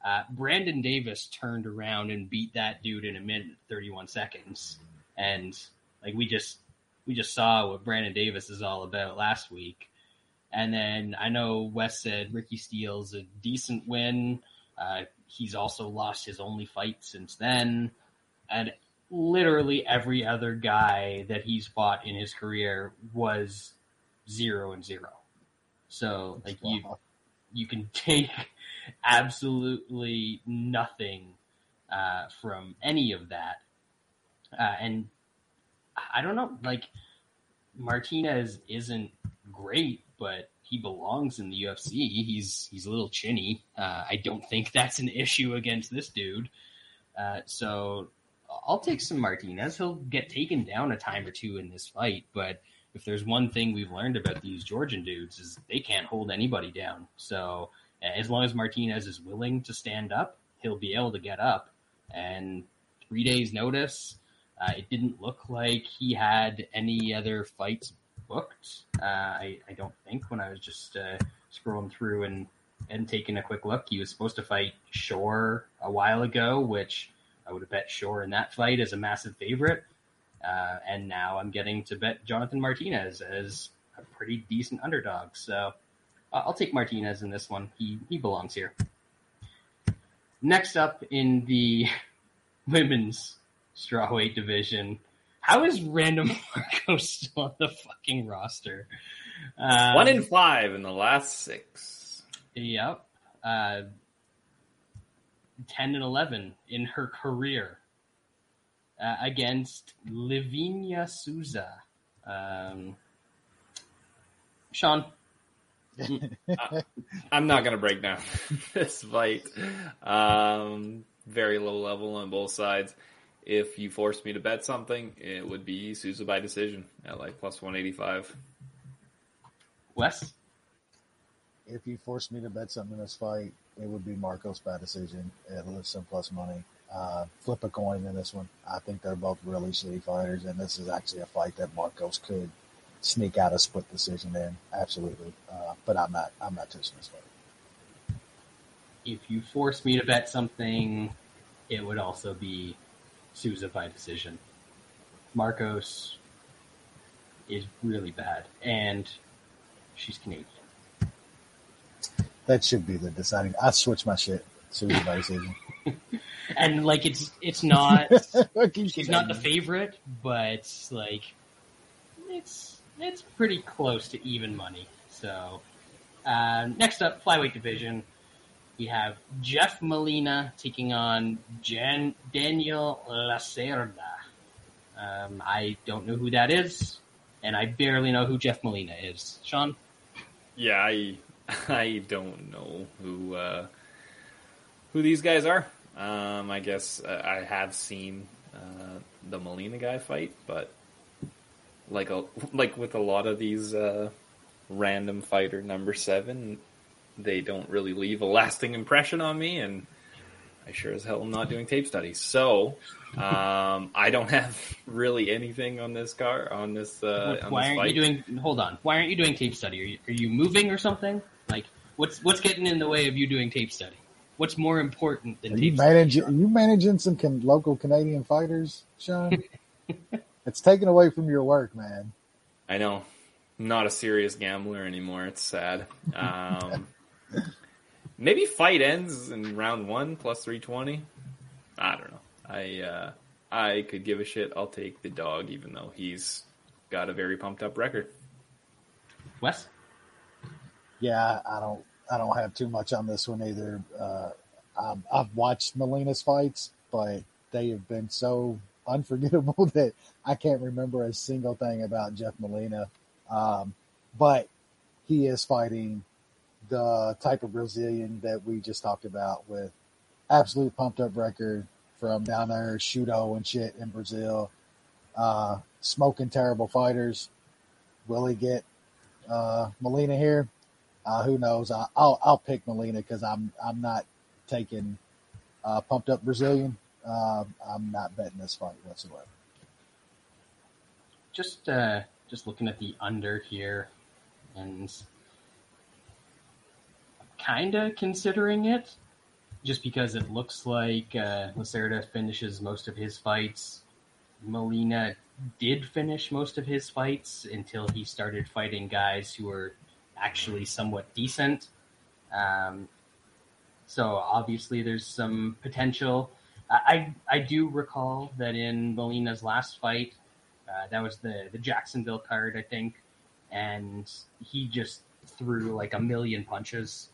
uh, Brandon Davis turned around and beat that dude in a minute 31 seconds. And like we just we just saw what Brandon Davis is all about last week. And then I know Wes said Ricky Steele's a decent win. Uh, he's also lost his only fight since then. And literally every other guy that he's fought in his career was zero and zero. So like you you can *laughs* take absolutely nothing uh, from any of that. Uh, and I don't know, like Martinez isn't great, but he belongs in the UFC. He's he's a little chinny. Uh, I don't think that's an issue against this dude. Uh, so I'll take some Martinez. He'll get taken down a time or two in this fight, but if there's one thing we've learned about these Georgian dudes is they can't hold anybody down. So as long as Martinez is willing to stand up, he'll be able to get up. And three days notice, uh, it didn't look like he had any other fights booked. Uh, I, I don't think when I was just uh, scrolling through and and taking a quick look, he was supposed to fight Shore a while ago, which I would have bet Shore in that fight as a massive favorite. Uh, and now I'm getting to bet Jonathan Martinez as a pretty decent underdog. So uh, I'll take Martinez in this one. He he belongs here. Next up in the *laughs* women's strawweight division, how is Random *laughs* Marco still on the fucking roster? Um, One in five in the last six. Yep. Uh, 10 and 11 in her career uh, against Livinha Souza. Um, Sean, *laughs* I'm not going to break down *laughs* this fight. Um, very low level on both sides. If you forced me to bet something, it would be Souza by decision at like plus 185. Wes? If you forced me to bet something in this fight, it would be Marcos by decision at Lifson plus money. Uh, flip a coin in this one. I think they're both really shitty fighters, and this is actually a fight that Marcos could sneak out a split decision in. Absolutely, uh, but I'm not. I'm not touching this fight. If you force me to bet something, it would also be Souza by decision. Marcos is really bad, and she's Canadian. That should be the deciding. I switch my shit. Susie by decision. *laughs* And like it's it's not *laughs* she's not the favorite, but like it's it's pretty close to even money. So uh, next up, flyweight division, we have Jeff Molina taking on Jan- Daniel Lacerda. Um, I don't know who that is, and I barely know who Jeff Molina is. Sean, Yeah, I *laughs* I don't know who uh, who these guys are. Um, I guess uh, I have seen uh, the Molina guy fight, but like a *laughs* like with a lot of these uh, random fighter number seven, they don't really leave a lasting impression on me, and I sure as hell am not doing tape studies. So um, I don't have *laughs* really anything on this car on this. Uh, on why this aren't fight. you doing? Hold on, why aren't you doing tape study? Are you, are you moving or something? Like what's what's getting in the way of you doing tape study? What's more important than Are you tape study? managing? Are you managing some can, local Canadian fighters, Sean? *laughs* it's taken away from your work, man. I know. I'm not a serious gambler anymore. It's sad. Um, *laughs* maybe fight ends in round one plus 320. I don't know. I uh, I could give a shit. I'll take the dog, even though he's got a very pumped up record. Wes? Yeah, I don't. I don't have too much on this one either. Uh, I've watched Molina's fights, but they have been so unforgettable *laughs* that I can't remember a single thing about Jeff Molina. Um, but he is fighting the type of Brazilian that we just talked about with absolute pumped up record from down there, Shooto and shit in Brazil. Uh, smoking terrible fighters. Will he get uh, Molina here? Uh, who knows? I, I'll I'll pick Molina because I'm I'm not taking uh, pumped up Brazilian. Uh, I'm not betting this fight whatsoever. Just uh, just looking at the under here, and kind of considering it, just because it looks like uh, Lacerda finishes most of his fights. Molina did finish most of his fights until he started fighting guys who were actually somewhat decent. Um, so obviously, there's some potential. I I do recall that in Molina's last fight, uh, that was the the Jacksonville card, I think, and he just threw like a million punches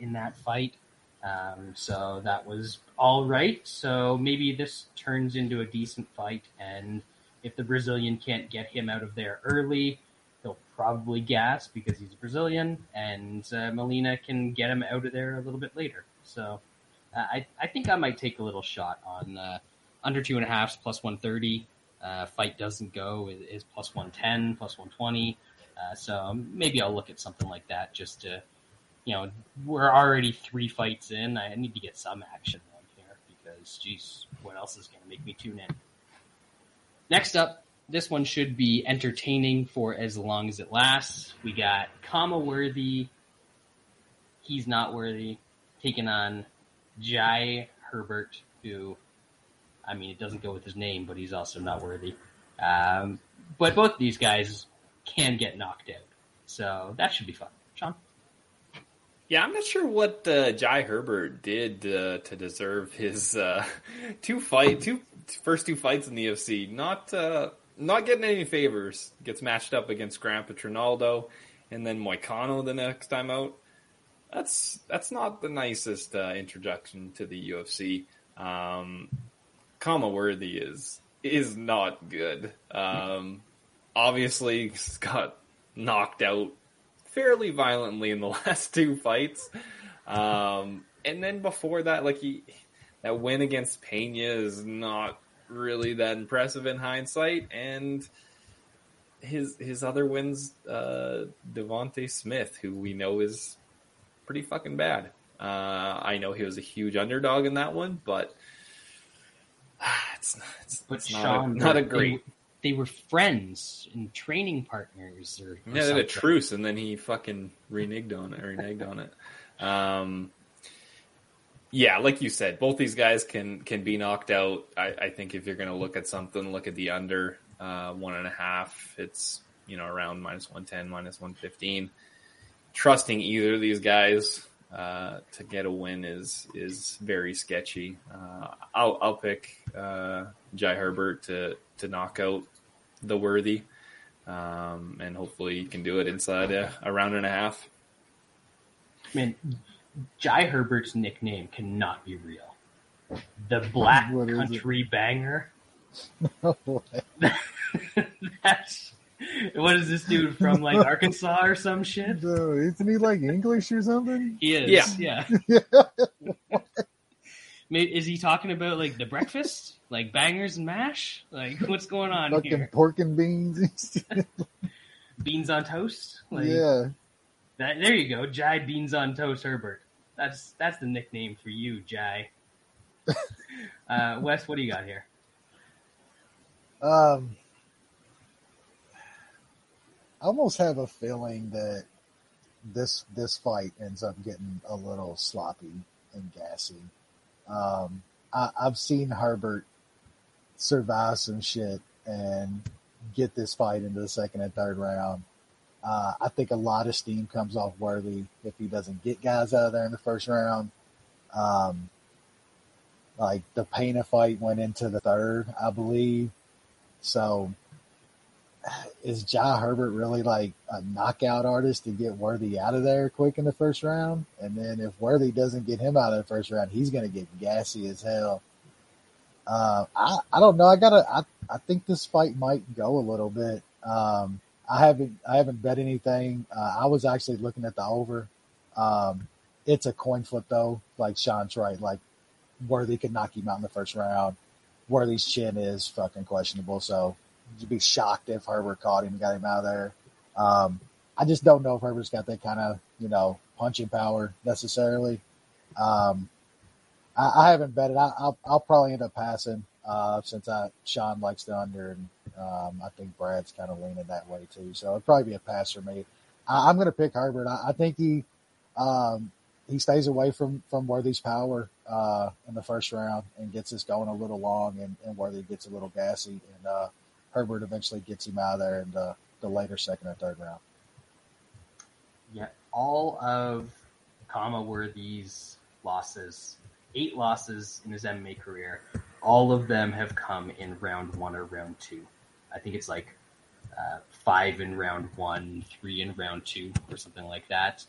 in that fight. Um, so that was all right. So maybe this turns into a decent fight, and if the Brazilian can't get him out of there early, he'll probably gas because he's a Brazilian, and uh, Molina can get him out of there a little bit later. So I I think I might take a little shot on uh, under two and a half plus one thirty. Uh, fight doesn't go is, is plus one ten, plus one twenty. Uh, so maybe I'll look at something like that just to, you know, we're already three fights in. I need to get some action on here because, geez, what else is going to make me tune in? Next up, this one should be entertaining for as long as it lasts. We got Khama Worthy. He's not worthy. Taking on Jai Herbert, who, I mean, it doesn't go with his name, but he's also not worthy. Um, but both these guys can get knocked out. So that should be fun. Sean? Yeah, I'm not sure what uh, Jai Herbert did uh, to deserve his uh, *laughs* two fight, two first two fights in the UFC. Not uh, not getting any favors. Gets matched up against Grandpa Trinaldo, and then Moicano the next time out. That's that's not the nicest uh, introduction to the UFC. Um, Worthy is is not good. Um, obviously, got knocked out fairly violently in the *laughs* last two fights. Um, and then before that, like he that win against Pena is not really that impressive in hindsight, and his his other wins, uh, Devonte Smith, who we know is pretty fucking bad. Uh, I know he was a huge underdog in that one, but *sighs* it's not, it's, But it's not, Sean, a, not a great. They, were friends and training partners, or, or Yeah, they had a truce, and then he fucking reneged on it. Reneged on it. Um, yeah, like you said, both these guys can can be knocked out. I, I think if you're going to look at something, look at the under uh, one and a half. It's you know around minus one ten, minus one fifteen. Trusting either of these guys uh, to get a win is is very sketchy. Uh, I'll I'll pick uh, Jai Herbert to to knock out the worthy um, and hopefully he can do it inside a, a round and a half. Man, Jai Herbert's nickname cannot be real. The Black What is it? Country Banger. *laughs* *laughs* Oh, That's *laughs* what is this dude from like Arkansas or some shit? Dude, isn't he like English or something? He is. Yeah. *laughs* May- Is he talking about like the breakfast, like bangers and mash? Like *laughs* what's going on Fucking here? pork and beans. Beans on toast? Like, yeah. That, there you go, Jai Beans on Toast Herbert. That's that's the nickname for you, Jai. uh, Wes, what do you got here? Um, I almost have a feeling that this this fight ends up getting a little sloppy and gassy. Um, I, I've seen Herbert survive some shit and get this fight into the second and third round. Uh, I think a lot of steam comes off Worthy if he doesn't get guys out of there in the first round. Um, like the Pena fight went into the third, I believe. So is Jai Herbert really like a knockout artist to get Worthy out of there quick in the first round? And then if Worthy doesn't get him out of the first round, he's going to get gassy as hell. Uh, I, I don't know. I gotta, I, I think this fight might go a little bit. Um, I haven't, I haven't bet anything. Uh, I was actually looking at the over. Um, it's a coin flip though. Like Sean's right. Like Worthy could knock him out in the first round. Worthy's chin is fucking questionable. So you'd be shocked if Herbert caught him and got him out of there. Um, I just don't know if Herbert's got that kind of, you know, punching power necessarily. Um, I, I haven't bet it. I, I'll, I'll probably end up passing uh, since I, Sean likes the under, and um, I think Brad's kind of leaning that way too. So it'd probably be a pass for me. I, I'm going to pick Herbert. I, I think he um, he stays away from from Worthy's power uh, in the first round and gets us going a little long, and, and Worthy gets a little gassy, and uh, Herbert eventually gets him out of there in the, the later second or third round. Yeah, all of Khama Worthy's losses, eight losses in his MMA career, all of them have come in round one or round two. I think it's like uh, five in round one, three in round two, or something like that.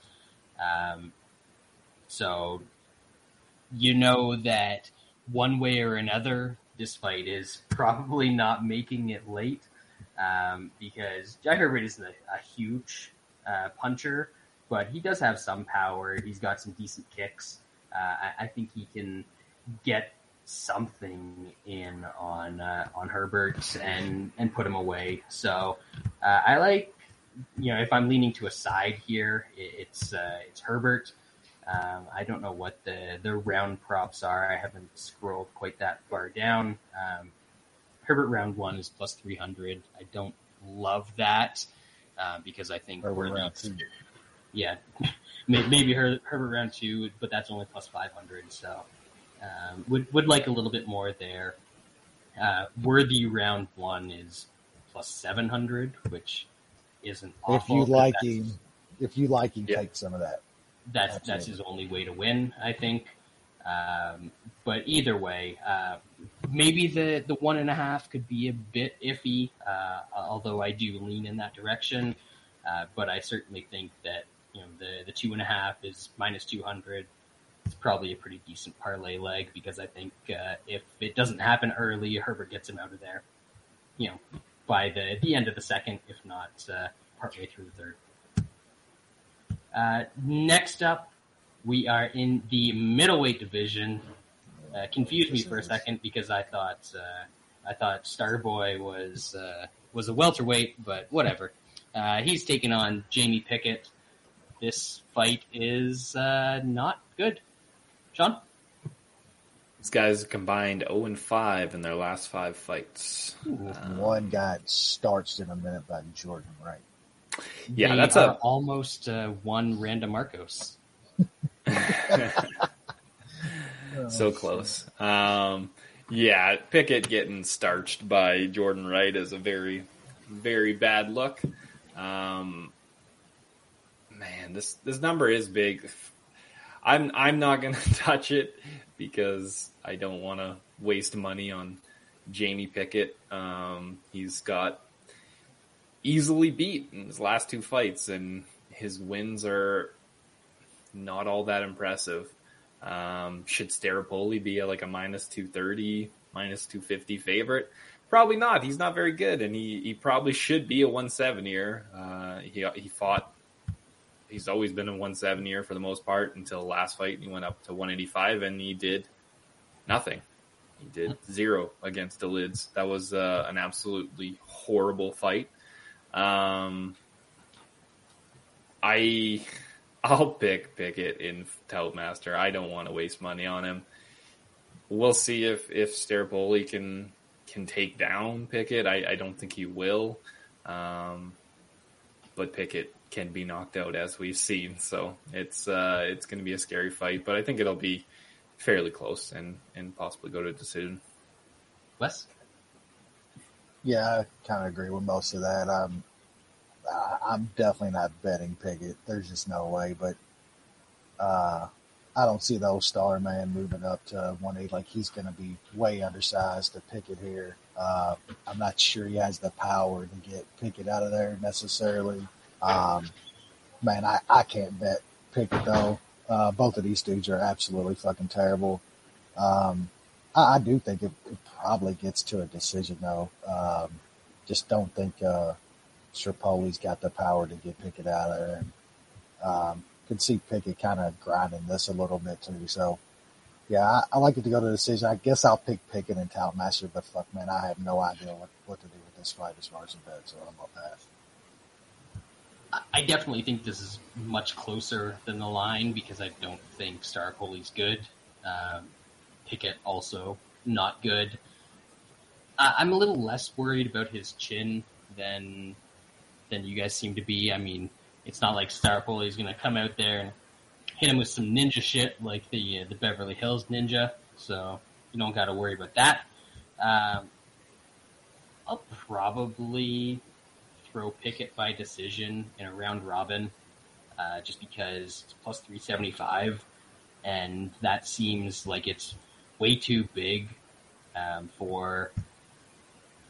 Um, so you know that one way or another, fight is probably not making it late um, because Jai Herbert isn't a, a huge uh, puncher, but he does have some power. He's got some decent kicks. Uh, I, I think he can get something in on uh, on Herbert and and put him away. So uh, I like you know if I'm leaning to a side here, it, it's uh, it's Herbert. Um, I don't know what the the round props are. I haven't scrolled quite that far down. Um, Herbert round one is plus three hundred. I don't love that uh, because I think Herbert round two. yeah, *laughs* May- maybe Her- Herbert round two, but that's only plus five hundred. So um, would would like a little bit more there. Uh, Worthy round one is plus seven hundred, which isn't If you like him, if you like him, Yeah. take some of that. That's that's his only way to win, I think. Um, but either way, uh, maybe the the one and a half could be a bit iffy. Uh, although I do lean in that direction. Uh, but I certainly think that you know the the two and a half is minus two hundred. It's probably a pretty decent parlay leg because I think uh, if it doesn't happen early, Herbert gets him out of there. You know, by the the end of the second, if not uh, partway through the third. Uh, next up, we are in the middleweight division. Uh, confused me for a second because I thought uh, I thought Starboy was uh, was a welterweight, but whatever. Uh, he's taking on Jamie Pickett. This fight is uh, not good. Sean, These guys combined 0 and 5 in their last five fights. One got starched in a minute by Jordan Wright. Yeah, They that's are a almost uh, one Randa Marcos. *laughs* so close. Um, yeah, Pickett getting starched by Jordan Wright is a very, very bad look. Um, man, this this number is big. I'm I'm not gonna *laughs* touch it because I don't want to waste money on Jamie Pickett. Um, he's got easily beat in his last two fights, and his wins are not all that impressive. Um, should Staropoli be a, like a minus 230, minus 250 favorite? Probably not. He's not very good, and he, he probably should be a 170er. Uh, he, he fought, he's always been a 170er for the most part until last fight. He went up to 185 and he did nothing. He did zero against the lids. That was uh, an absolutely horrible fight. Um, I *laughs* I'll pick Pickett in Toutmaster. I don't want to waste money on him. We'll see if if Staropoli can can take down Pickett. I, I don't think he will, um, but Pickett can be knocked out as we've seen. So it's uh, it's going to be a scary fight, but I think it'll be fairly close and and possibly go to a decision. Wes, Yeah, I kind of agree with most of that. I'm, I'm definitely not betting Pickett. There's just no way. But uh, I don't see the old star man moving up to 180. Like he's going to be way undersized to Pickett here. Uh, I'm not sure he has the power to get Pickett out of there necessarily. Um, man, I, I can't bet Pickett though. Uh, both of these dudes are absolutely fucking terrible. Um, I, I do think it, it probably gets to a decision though. Um, just don't think uh, Staropoli's got the power to get Pickett out of there. And, um, could see Pickett kind of grinding this a little bit too. So, yeah, I, I like it to go to decision. I guess I'll pick Pickett and Toutmaster, but fuck, man, I have no idea what, what to do with this fight as far as the bet, so I'm gonna pass. I- definitely think this is much closer than the line because I don't think Star Staropoli's good. Um, Pickett also not good. I- I'm a little less worried about his chin than than you guys seem to be. I mean, it's not like Staropoli is going to come out there and hit him with some ninja shit like the uh, the Beverly Hills Ninja. So you don't got to worry about that. Um, I'll probably throw Pickett by decision in a round robin, uh, just because it's plus three seventy five, and that seems like it's way too big um, for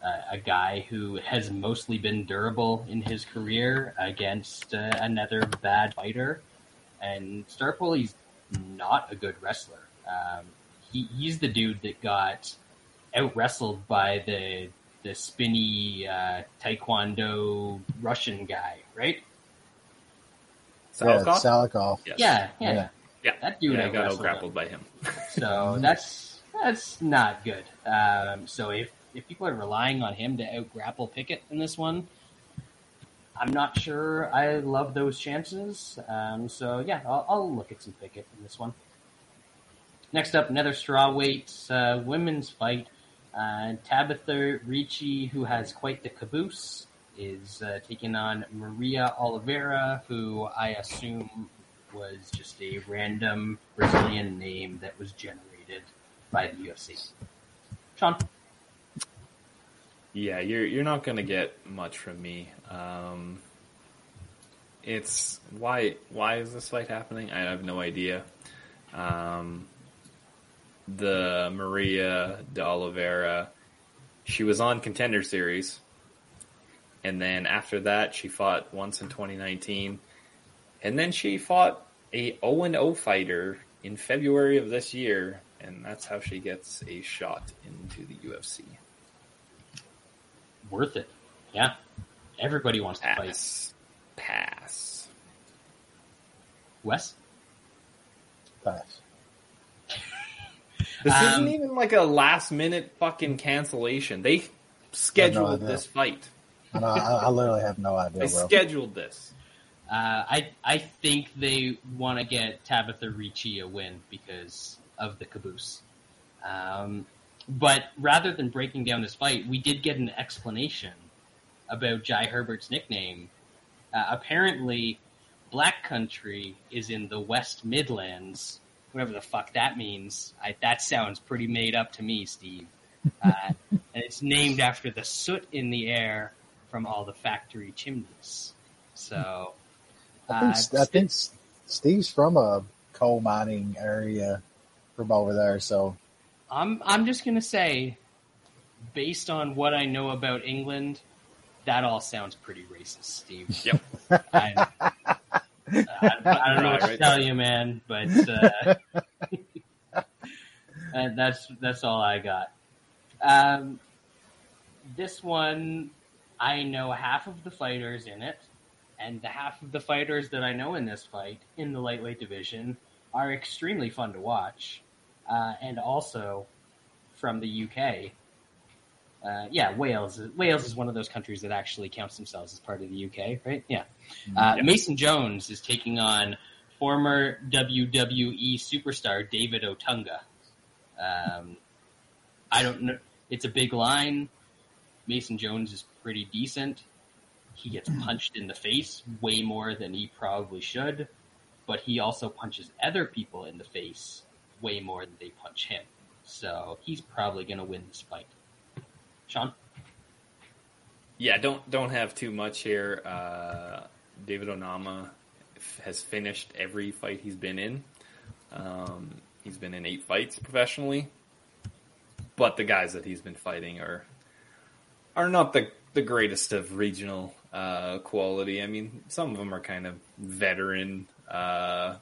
uh, a guy who has mostly been durable in his career against uh, another bad fighter. And Staropoli's not a good wrestler. Um, he, he's the dude that got out wrestled by the the spinny uh, taekwondo Russian guy, right? Yeah, Salikhov? Salikhov. Yes. Yeah, yeah, Yeah. Yeah. That dude Yeah, I out got wrestled him. grappled by him. So *laughs* that's that's not good. Um, so if if people are relying on him to out grapple Pickett in this one, I'm not sure I love those chances. Um, so yeah, I'll, I'll look at some Pickett in this one. Next up, another strawweight uh, women's fight. Uh, Tabitha Ricci, who has quite the caboose, is uh, taking on Maria Oliveira, who I assume was just a random Brazilian name that was generated by the UFC. Sean, Yeah, you're you're not going to get much from me. Um, it's why why is this fight happening? I have no idea. Um, the Maria de Oliveira, she was on Contender Series, and then after that, she fought once in 2019, and then she fought a 0 0 fighter in February of this year, and that's how she gets a shot into the UFC. Worth it. Yeah. Everybody wants to fight. Pass, pass. Wes? Pass. This Um, isn't even like a last minute fucking cancellation. They scheduled idea. this fight. I, I, I literally have no idea, They bro. scheduled this. Uh, I I think they want to get Tabitha Ricci a win because of the caboose. Um, but rather than breaking down this fight, we did get an explanation about Jai Herbert's nickname. Uh, apparently, Black Country is in the West Midlands, whatever the fuck that means. I, that sounds pretty made up to me, Steve. Uh, *laughs* and it's named after the soot in the air from all the factory chimneys. So, I think, uh, I think Steve's from a coal mining area from over there, so I'm I'm just gonna say, based on what I know about England, that all sounds pretty racist, Steve. Yep. *laughs* I, I, I don't know what to tell you, man, but *laughs* uh, that's that's all I got. Um, this one, I know half of the fighters in it, and the half of the fighters that I know in this fight in the lightweight division are extremely fun to watch, uh, and also from the UK. Uh, yeah, Wales. Wales is one of those countries that actually counts themselves as part of the UK, right? Yeah. Uh, Yeah. Mason Jones is taking on former WWE superstar David Otunga. Um, I don't know. It's a big line. Mason Jones is pretty decent. He gets punched in the face way more than he probably should, but he also punches other people in the face way more than they punch him. So he's probably going to win this fight. Sean? Yeah, don't don't have too much here. Uh, David Onama has finished every fight he's been in. Um, he's been in eight fights professionally, but the guys that he's been fighting are are not the the greatest of regional uh, quality. I mean, some of them are kind of veteran. Uh,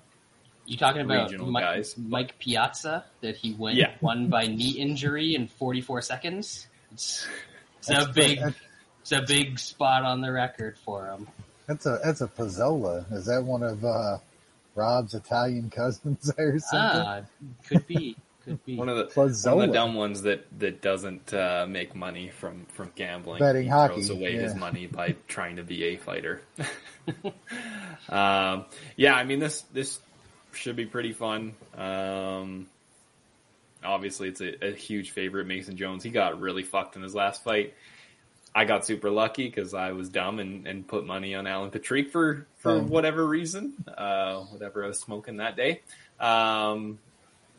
You talking about Mike, guys. Mike Piazza that he went Yeah. *laughs* won by knee injury in 44 seconds? It's, it's a big good. it's a big spot on the record for him. that's a that's a Pizzola. Is that one of uh, Rob's Italian cousins *laughs* or something? Ah, could be, could be. one of the one of Pizzola. the dumb ones that that doesn't uh, make money from from gambling. Betting he hockey, throws away his money by trying to be a fighter. *laughs* um, yeah, I mean this this should be pretty fun. Um, obviously, it's a, a huge favorite. Mason Jones. He got really fucked in his last fight. I got super lucky because I was dumb and, and put money on Alan Patrick for for Same. whatever reason, uh, whatever I was smoking that day. Um,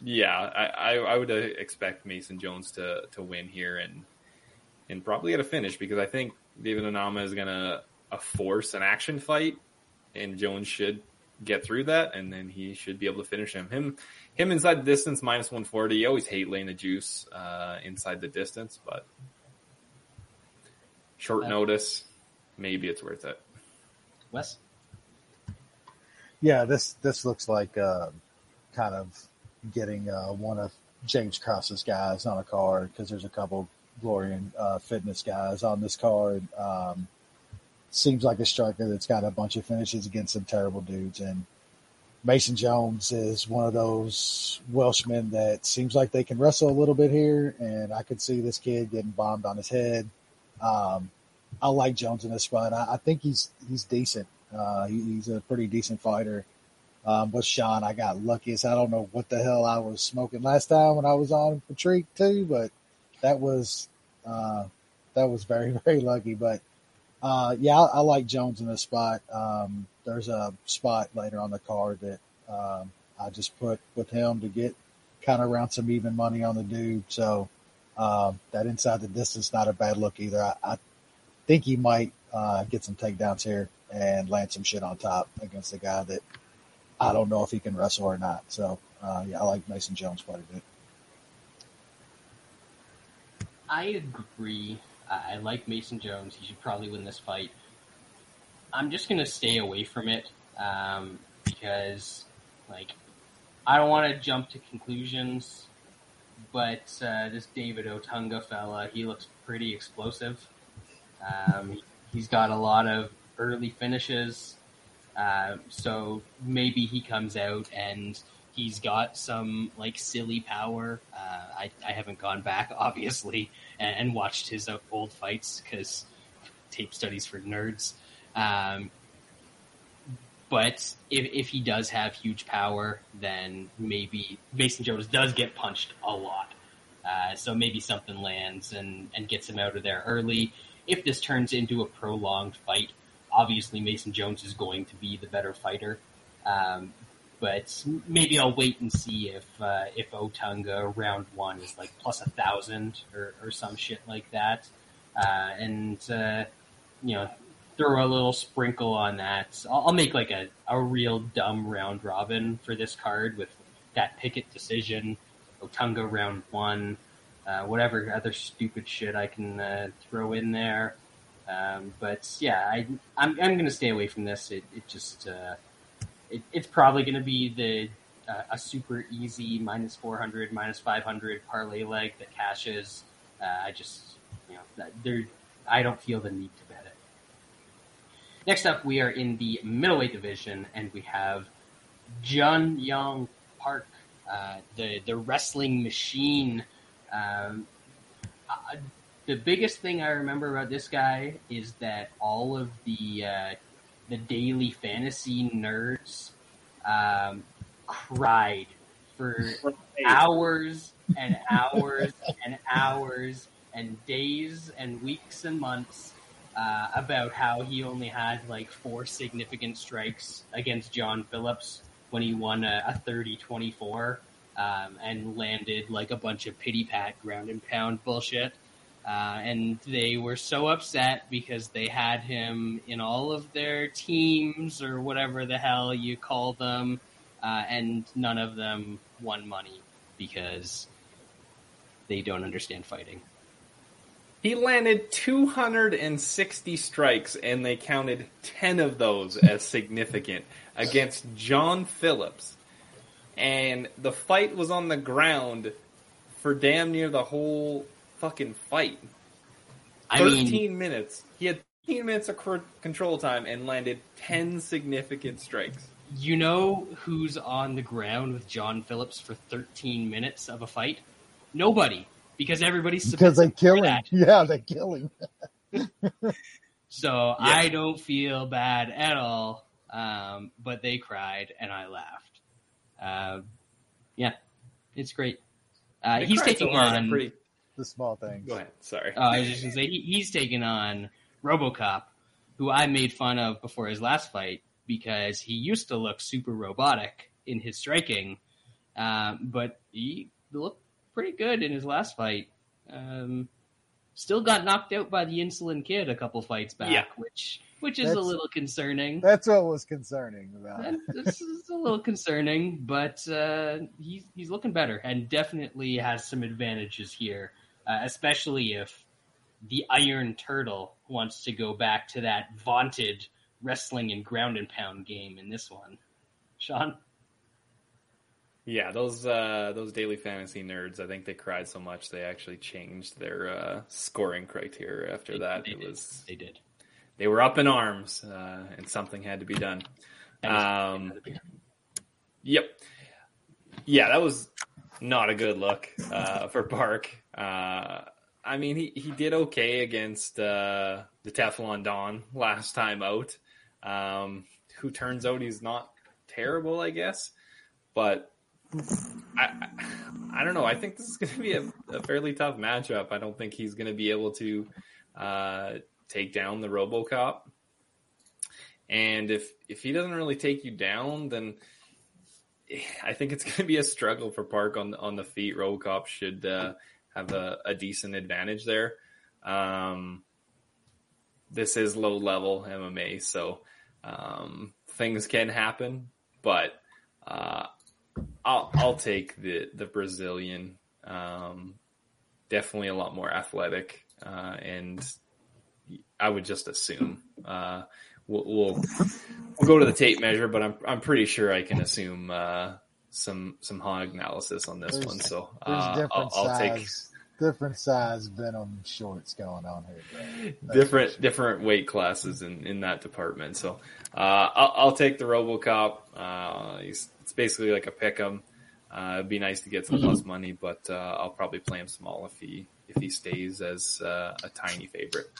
yeah, I, I, I would expect Mason Jones to, to win here and and probably get a finish because I think David Onama is gonna uh, force an action fight, and Jones should get through that, and then he should be able to finish him. Him him inside the distance minus one forty. You always hate laying the juice uh, inside the distance, but short Uh, notice, maybe it's worth it. Wes? Yeah, this this looks like uh, kind of getting uh, one of James Cross's guys on a card because there's a couple Glory and uh, Fitness guys on this card. Um, seems like a striker that's got a bunch of finishes against some terrible dudes, and Mason Jones is one of those Welshmen that seems like they can wrestle a little bit here, and I could see this kid getting bombed on his head. Um, I like Jones in this fight. I, I think he's he's decent. Uh, he, he's a pretty decent fighter. Um, but Sean, I got lucky as I don't know what the hell I was smoking last time when I was on Patrick too, but that was uh, that was very *laughs* very lucky. But uh, yeah, I, I like Jones in this spot. Um, there's a spot later on the card that um, I just put with him to get kind of around some even money on the dude. So um, that inside the distance not a bad look either. I, I think he might uh, get some takedowns here and land some shit on top against a guy that I don't know if he can wrestle or not. So uh, yeah, I like Mason Jones quite a bit. I agree. I, like Mason Jones. He should probably win this fight. I'm just gonna stay away from it um, because, like, I don't want to jump to conclusions. But uh, this David Otunga fella, he looks pretty explosive. Um, he's got a lot of early finishes, uh, so maybe he comes out and he's got some like silly power. Uh, I, I haven't gone back *laughs* obviously and, watched his old fights because tape studies for nerds. Um, but if, if he does have huge power, then maybe Mason Jones does get punched a lot. Uh, so maybe something lands and, and gets him out of there early. If this turns into a prolonged fight, obviously Mason Jones is going to be the better fighter. Um, but maybe I'll wait and see if uh, if Otunga round one is like plus a thousand or, or some shit like that, uh, and uh, you know throw a little sprinkle on that. I'll, I'll, make like a, a real dumb round robin for this card with that picket decision, Otunga round one, uh, whatever other stupid shit I can uh, throw in there. Um, but yeah, I, I'm, I'm going to stay away from this. It, it just, uh, it, it's probably going to be the, uh, a super easy minus 400, minus 500 parlay leg that cashes. Uh, I just, you know, there, I don't feel the need to bet it. Next up, we are in the middleweight division, and we have Jun Yong Park, uh, the the wrestling machine. Um, uh, the biggest thing I remember about this guy is that all of the uh, the daily fantasy nerds um, cried for hours and hours and hours and days and weeks and months uh, about how he only had like four significant strikes against John Phillips when he won a, a 30-24 um, and landed like a bunch of pity pat ground and pound bullshit. Uh, and they were so upset because they had him in all of their teams or whatever the hell you call them, uh, and none of them won money because they don't understand fighting. He landed 260 strikes, and they counted 10 of those as significant against John Phillips. And the fight was on the ground for damn near the whole fucking fight. I 13 mean, minutes. He had 13 minutes of control time and landed 10 significant strikes. you know who's on the ground with John Phillips for 13 minutes of a fight? Nobody, because everybody's because they submissive kill him. that. Yeah, they kill him. *laughs* So I don't feel bad at all. Um, but they cried and I laughed. Uh, yeah, it's great. Uh, he's taking so on. Pretty... The small things. Go ahead. Sorry. Uh, I was just gonna say he, he's taking on RoboCop, who I made fun of before his last fight because he used to look super robotic in his striking, um, but he looked pretty good in his last fight. Um, still got knocked out by the Insulin Kid a couple fights back, Yeah. which which is a little concerning. That's what was concerning about it. This is a little concerning, but uh, he's he's looking better and definitely has some advantages here, uh, especially if the Iron Turtle wants to go back to that vaunted wrestling and ground and pound game in this one. Sean, Yeah, those uh, those daily fantasy nerds. I think they cried so much they actually changed their uh, scoring criteria after They- that. they it did. was they did. they were up in arms, uh, and something had to be done. Um, Yep. Yeah, that was not a good look uh, for Park. Uh, I mean, he, he did okay against uh, the Teflon Don last time out. Um, who turns out he's not terrible, I guess. But I, I, don't know. I think this is going to be a, a fairly tough matchup. I don't think he's going to be able to uh, take down the RoboCop. And if if he doesn't really take you down, then I think it's going to be a struggle for Park on on the feet. RoboCop should uh, have a, a decent advantage there. Um, this is low level MMA, so um, things can happen. But uh, I'll I'll take the the Brazilian. Um, definitely a lot more athletic. uh, and I would just assume uh, we'll, we'll we'll go to the tape measure, but I'm I'm pretty sure I can assume uh, some some hog analysis on this There's- one. So uh, different I'll, I'll take different size Venom shorts going on here, bro. That's different different weight classes in, in that department. So uh, I'll, I'll take the RoboCop. Uh, he's, it's basically like a pick 'em. Uh, it'd be nice to get some plus money, but uh, I'll probably play him small if he if he stays as uh, a tiny favorite.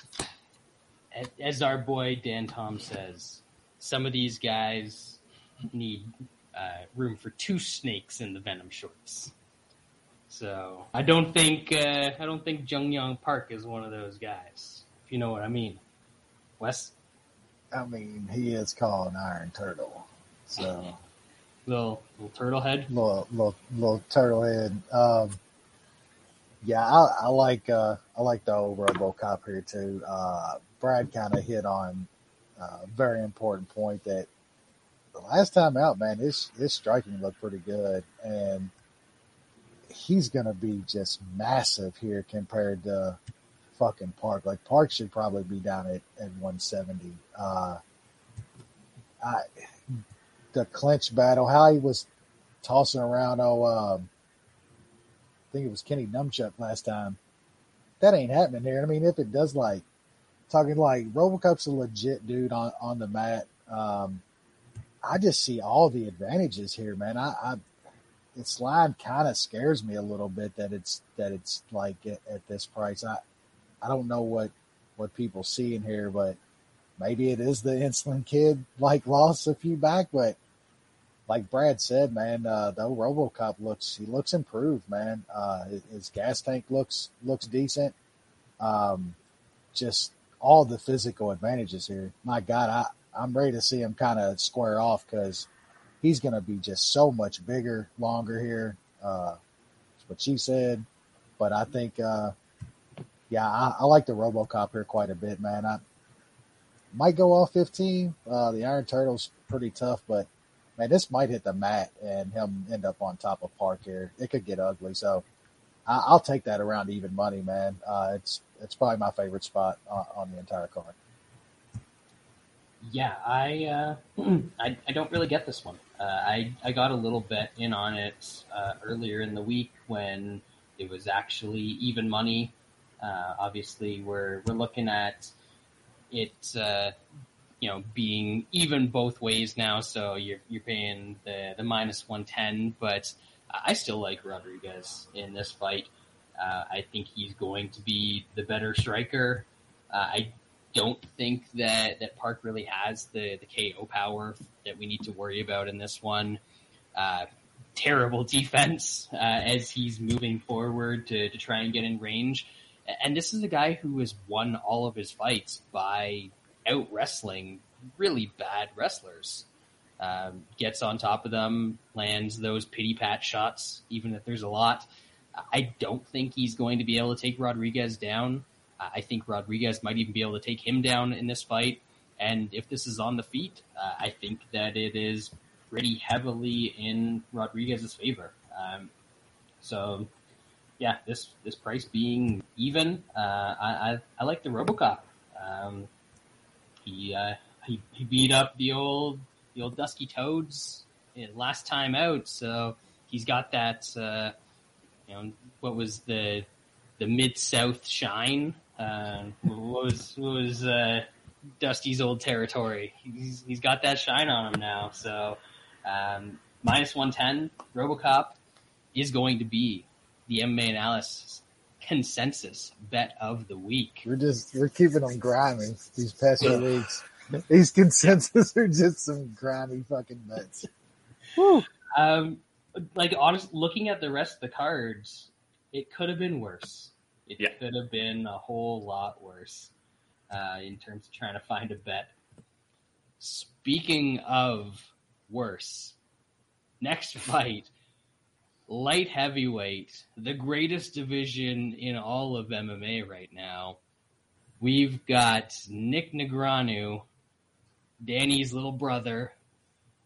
As our boy Dan Tom says, some of these guys need uh, room for two snakes in the Venom shorts. So I don't think uh, I don't think Jun Yong Park is one of those guys. If you know what I mean, Wes, I mean, he is called an Iron Turtle, so *laughs* little little turtle head. little little little turtle head. Um, yeah, I, I like uh, I like the old RoboCop here too. Uh, Brad kind of hit on a very important point that the last time out, man, his his striking looked pretty good, and he's gonna be just massive here compared to fucking Park. Like Park should probably be down at at 170. Uh, I the clinch battle, how he was tossing around. Oh, um, I think it was Kenny Numchuck last time. That ain't happening here. I mean, if it does, like talking like RoboCop's a legit dude on on the mat. Um, I just see all the advantages here, man. I, I its line kind of scares me a little bit that it's that it's like at, at this price. I I don't know what what people see in here, but maybe it is the *laughs* insulin kid like lost a few back, but like Brad said, man, uh, though RoboCop looks he looks improved, man. Uh, his gas tank looks looks decent. Um, just all the physical advantages here. My God, I I'm ready to see him kind of square off because he's going to be just so much bigger, longer here. Uh, that's what she said, but I think, uh, yeah, I, I like the RoboCop here quite a bit, man. I might go off 15. Uh, the Iron Turtle's pretty tough, but man, this might hit the mat and him end up on top of Park here. It could get ugly. So I, I'll take that around even money, man. Uh, it's, it's probably my favorite spot on, on the entire card. Yeah, I, uh, *clears throat* I I don't really get this one. Uh, I I got a little bit in on it uh, earlier in the week when it was actually even money. Uh, obviously, we're we're looking at it, uh, you know, being even both ways now. So you're you're paying the the minus one ten, but I still like Rodrigues in this fight. Uh, I think he's going to be the better striker. Uh, I don't think that, that Park really has the, the KO power that we need to worry about in this one. Uh, terrible *laughs* defense uh, as he's moving forward to, to try and get in range. And this is a guy who has won all of his fights by out wrestling really bad wrestlers. Um, gets on top of them, lands those pity pat shots, even if there's a lot. I don't think he's going to be able to take Rodrigues down. I think Rodrigues might even be able to take him down in this fight. And if this is on the feet, uh, I think that it is pretty heavily in Rodrigues's favor. Um, so, yeah, this this price being even, uh, I, I, I like the RoboCop. Um, he, uh, he he beat up the old the old Dusky Toads last time out, so he's got that. Uh, you know, what was the the mid South shine? Uh, what was what was uh, Dusty's old territory? He's he's got that shine on him now. So um, minus one ten, RoboCop is going to be the MMA analysis consensus bet of the week. We're just we're keeping them grimy these past few weeks. These consensus are just some grimy fucking bets. Whew. Um, like honest, looking at the rest of the cards, it could have been worse. It Yeah. could have been a whole lot worse uh, in terms of trying to find a bet. Speaking of worse, next *laughs* fight, light heavyweight, the greatest division in all of MMA right now. We've got Nick Negreanu, Danny's little brother,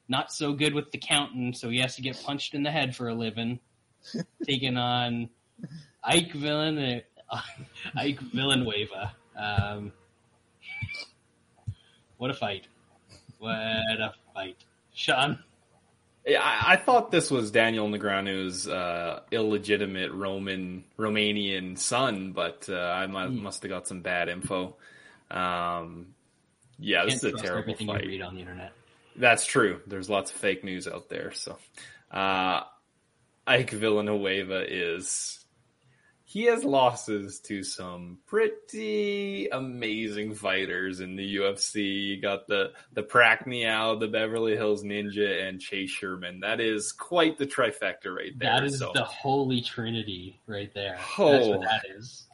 not so good with the counting, so he has to get punched in the head for a living. *laughs* taking on Ike Villain, *laughs* Ike Villanueva. Um, what a fight! What a fight, Sean. Yeah, I, I thought this was Daniel Negreanu's uh, illegitimate Roman Romanian son, but uh, I Hmm. must have got some bad info. Um, yeah, this is a terrible fight. read on the internet. That's true. There's lots of fake news out there. So, uh, Ike Villanueva is he has losses to some pretty amazing fighters in the UFC. You got the the Prackniao, the Beverly Hills Ninja, and Chase Sherman. That is quite the trifecta right there. That is so the holy trinity right there. That's Oh. what that is.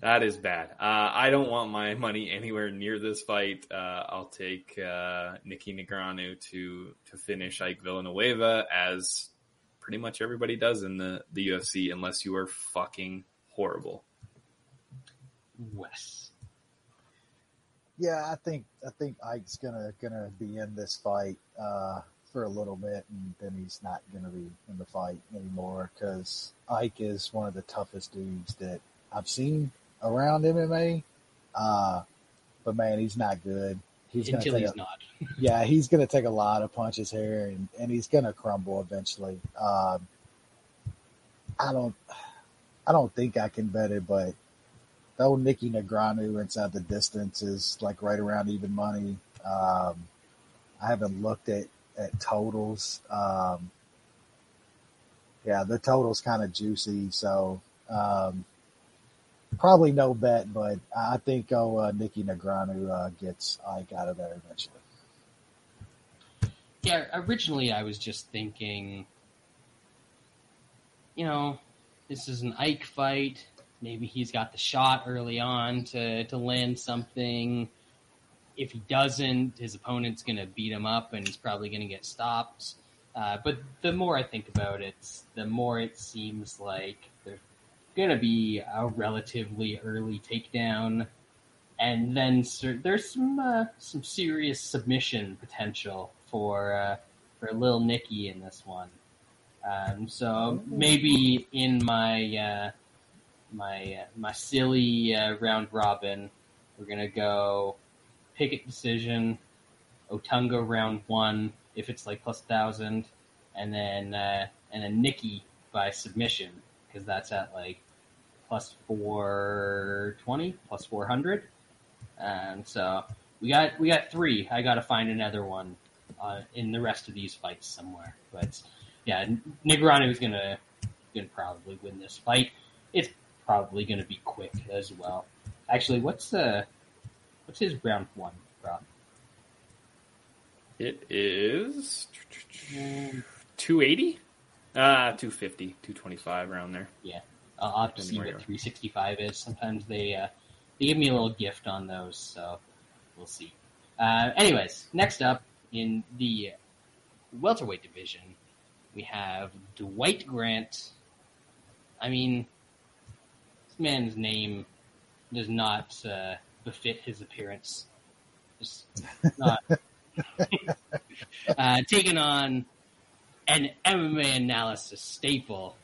that is bad. Uh, I don't want my money anywhere near this fight. Uh, I'll take uh, Nikki Negreanu to to finish Ike Villanueva as pretty much everybody does in the the UFC, unless you are fucking horrible. Wes. Yeah, I think I think Ike's gonna gonna be in this fight uh, for a little bit, and then he's not gonna be in the fight anymore because Ike is one of the toughest dudes that I've seen around MMA. Uh, but man, he's not good. He's gonna Until take he's a, not. *laughs* yeah, he's gonna take a lot of punches here, and, and he's gonna crumble eventually. Um, I don't, I don't think I can bet it, but though Nikki Negreanu inside the distance is like right around even money. Um, I haven't looked at at totals. Um, yeah, the total's kind of juicy, so um, probably no bet, but I think oh uh, Nikki Negreanu uh, gets Ike out of there eventually. Yeah, originally I was just thinking, you know, this is an Ike fight. Maybe he's got the shot early on to, to land something. If he doesn't, his opponent's going to beat him up and he's probably going to get stopped. Uh, but the more I think about it, the more it seems like there's going to be a relatively early takedown. And then there's some uh, some serious submission potential for uh, for Lil Nicky in this one. Um, so maybe in my uh, my uh, my silly uh, round robin, we're gonna go Pickett decision, Otunga round one if it's like plus thousand, and then uh, and then Nicky by submission because that's at like plus four twenty, plus four hundred. And so we got we got three. I got to find another one uh, in the rest of these fights somewhere. But yeah, Negreanu is gonna gonna probably win this fight. It's probably gonna be quick as well. Actually, what's uh what's his round one, Rob? It is 280? Uh, 250, 225 around there. Yeah, I'll have to see what 365 is. Sometimes they uh, they give me a little gift on those, so we'll see. Uh, anyways, next up in the welterweight division, we have Dwight Grant. I mean, this man's name does not uh, befit his appearance. Just *laughs* not. uh, taking on an MMA analysis staple,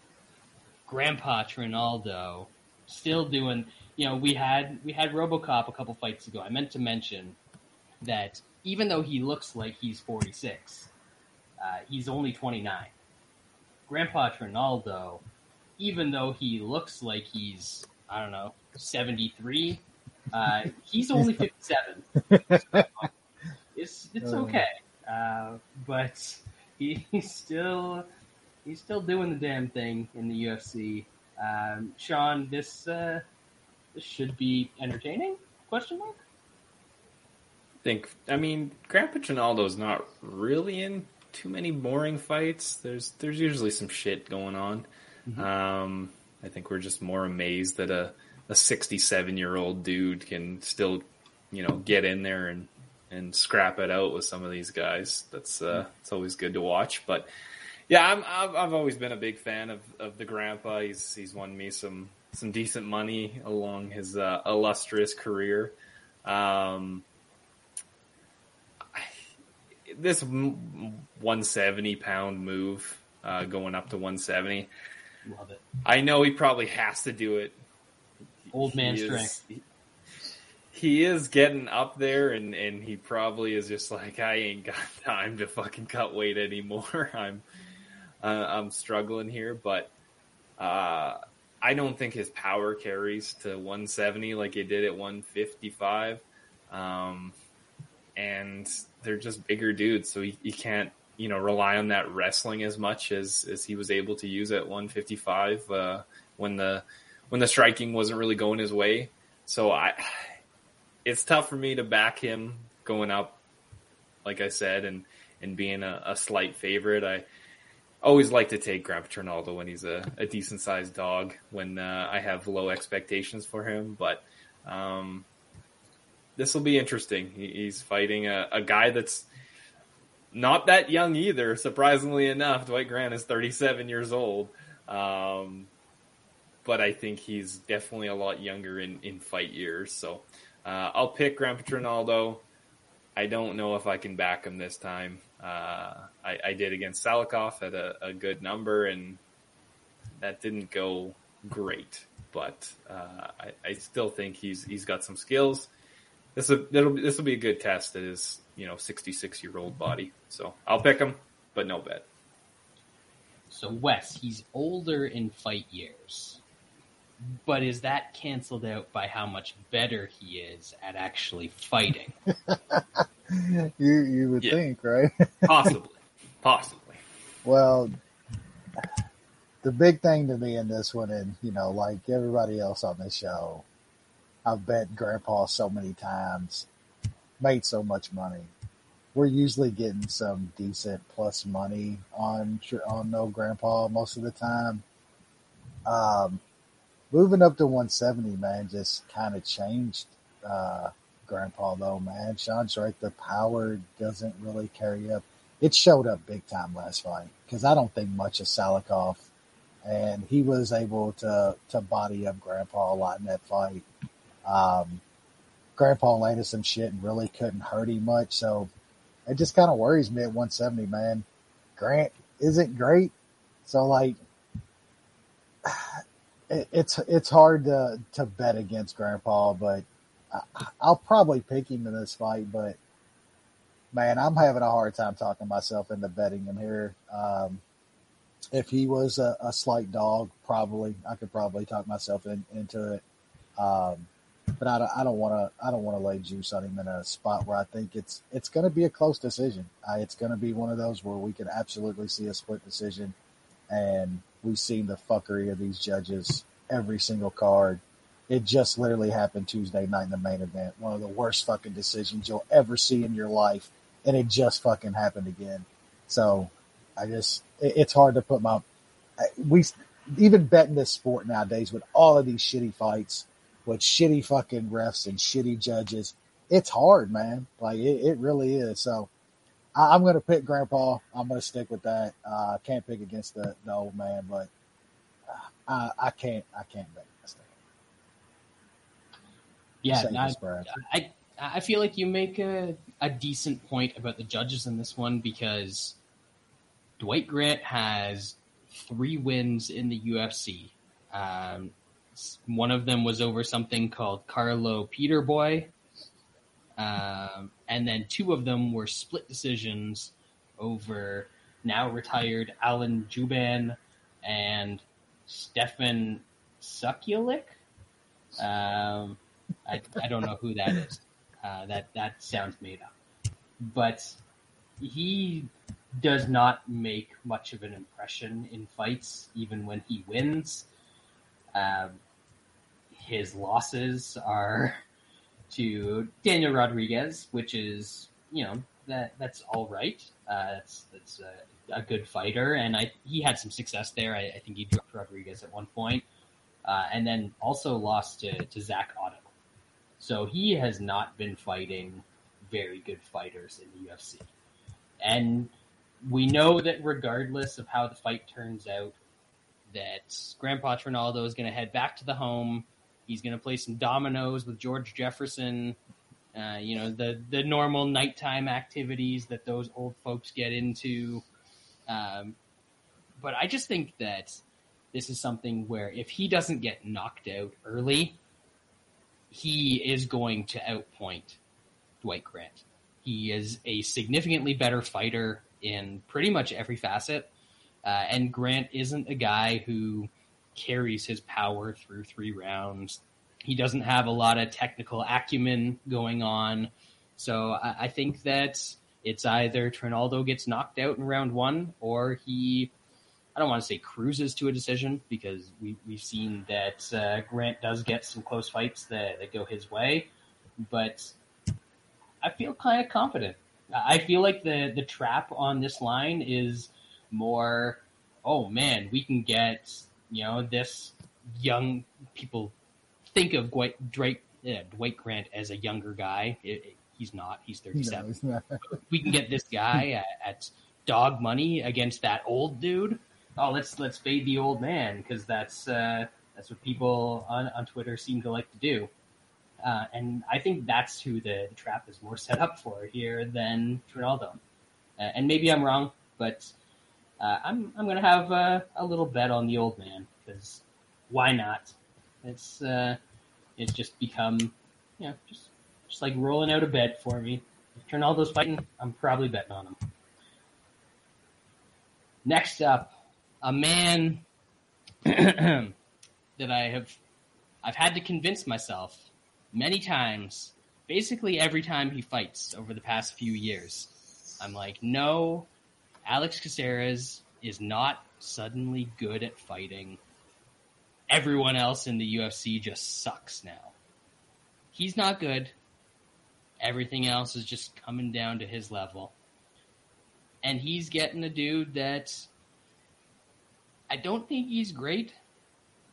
Grandpa Trinaldo, still doing. You know, we had we had RoboCop a couple fights ago. I meant to mention that even though he looks like he's 46, uh, he's only 29. Grandpa Trinaldo, even though he looks like he's I don't know 73, uh, he's only *laughs* 57. *laughs* it's it's Uh. okay, uh, but *laughs* he, he's still he's still doing the damn thing in the UFC. Um, Sean, this uh, this should be entertaining? Question mark. I think I mean Grandpa Ronaldo's not really in too many boring fights. There's there's usually some shit going on. Um, I think we're just more amazed that a a 67 year old dude can still you know get in there and and scrap it out with some of these guys. That's uh, it's always good to watch. But yeah, I'm, I've I've always been a big fan of, of the grandpa. He's he's won me some some decent money along his uh, illustrious career. Um, this 170 pound move uh, going up to 170. Love it. I know he probably has to do it. Old man he strength. Is, he, he is getting up there, and and he probably is just like, I ain't got *laughs* time to fucking cut weight anymore. *laughs* I'm uh, I'm struggling here, but uh, I don't think his power carries to 170 like it did at 155. Um, and they're just bigger dudes, so he, can't you know rely on that wrestling as much as as he was able to use at 155 uh, when the when the striking wasn't really going his way. So I, it's tough for me to back him going up, like I said, and and being a, a slight favorite. I always like to take Grandpa Trinaldo when he's a, a decent sized dog when uh, I have low expectations for him, but. Um, this will be interesting. He, he's fighting a, a guy that's not that young either. Surprisingly enough, Dwight Grant is 37 years old. Um, but I think he's definitely a lot younger in, in fight years. So uh, I'll pick Grandpa Trinaldo. I don't know if I can back him this time. Uh, I, I, did against Salikhov at a, a, good number, and that didn't go great. But uh, I, I, still think he's he's got some skills. This will this will be a good test at his you know 66 year old body. So I'll pick him, but no bet. So Wes, he's older in fight years, but is that canceled out by how much better he is at actually fighting? *laughs* you you would Yeah. think, right? *laughs* Possibly, possibly. Well, the big thing to me in this one, and you know, like everybody else on this show, I've bet Grandpa so many times, made so much money. We're usually getting some decent plus money on on no Grandpa most of the time. Um, moving up to 170, man, just kind of changed uh, Grandpa though, man. Sean's right. The power doesn't really carry up. It showed up big time last fight because I don't think much of Salikhov, and he was able to to body up Grandpa a lot in that fight. Um, Grandpa landed some shit and really couldn't hurt him much, so it just kind of worries me at 170, man. Grant isn't great, so like *sighs* it, it's it's hard to to bet against Grandpa, but I, I'll probably pick him in this fight. But man, I'm having a hard time talking myself into betting him here. Um, if he was a, a slight dog, probably I could probably talk myself in, into it. Um, but I don't, I don't want to, I don't want to lay juice on him in a spot where I think it's, it's going to be a close decision. Uh, it's going to be one of those where we could absolutely see a split decision. And we've seen the fuckery of these judges every single card. It just literally happened Tuesday night in the main event. One of the worst fucking decisions you'll ever see in your life. And it just fucking happened again. So I just, it, it's hard to put my, we, even betting this sport nowadays with all of these shitty fights, with shitty fucking refs and shitty judges. It's hard, man. Like it, it really is. So I, I'm going to pick Grandpa. I'm going to stick with that. Uh, can't pick against the, the old man, but uh, I, I can't. I can't bet against him. Yeah, I. I I feel like you make a, a decent point about the judges in this one because Dwight Grant has three wins in the UFC. Um, one of them was over something called Carlo Pedersoli, um, and then two of them were split decisions over now retired Alan Jouban and Stefan Sekulić. Um, I, I don't know who that is. Uh, that that sounds made up, but he does not make much of an impression in fights, even when he wins. Um, his losses are *laughs* to Daniel Rodriguez, which is you know that that's all right. Uh, that's that's a, a good fighter, and I he had some success there. I, I think he dropped Rodriguez at one point, uh, and then also lost to to Zak Ottow. So he has not been fighting very good fighters in the UFC. And we know that regardless of how the fight turns out, that Grandpa Trinaldo is going to head back to the home. He's going to play some dominoes with George Jefferson. Uh, you know the the normal nighttime activities that those old folks get into. Um, but I just think that this is something where if he doesn't get knocked out early, he is going to outpoint Dwight Grant. He is a significantly better fighter in pretty much every facet. Uh, and Grant isn't a guy who carries his power through three rounds. He doesn't have a lot of technical acumen going on. So I, I think that it's either Trinaldo gets knocked out in round one or he, I don't want to say cruises to a decision because we, we've seen that uh, Grant does get some close fights that, that go his way. But I feel kind of confident. I feel like the, the trap on this line is more, oh man, we can get, you know, this young people think of Dwight, Dwight, uh, Dwight Grant as a younger guy. It, it, he's not. He's 37. No, he's not. we can get this guy *laughs* at, at dog money against that old dude. Oh, let's let's fade the old man because that's uh, that's what people on, on Twitter seem to like to do. Uh, and I think that's who the, the, trap is more set up for here than Trinaldo. Uh, and maybe I'm wrong, but uh, I'm I'm gonna have a little bet on the old man because why not? It's uh, it's just become you know just just like rolling out a bet for me. If Trinaldo's fighting, I'm probably betting on him. Next up, a man *clears throat* that I have I've had to convince myself many times, basically every time he fights over the past few years. I'm like, no, Alex Caceres is not suddenly good at fighting. Everyone else in the UFC just sucks now. He's not good. Everything else is just coming down to his level. And he's getting a dude that I don't think he's great,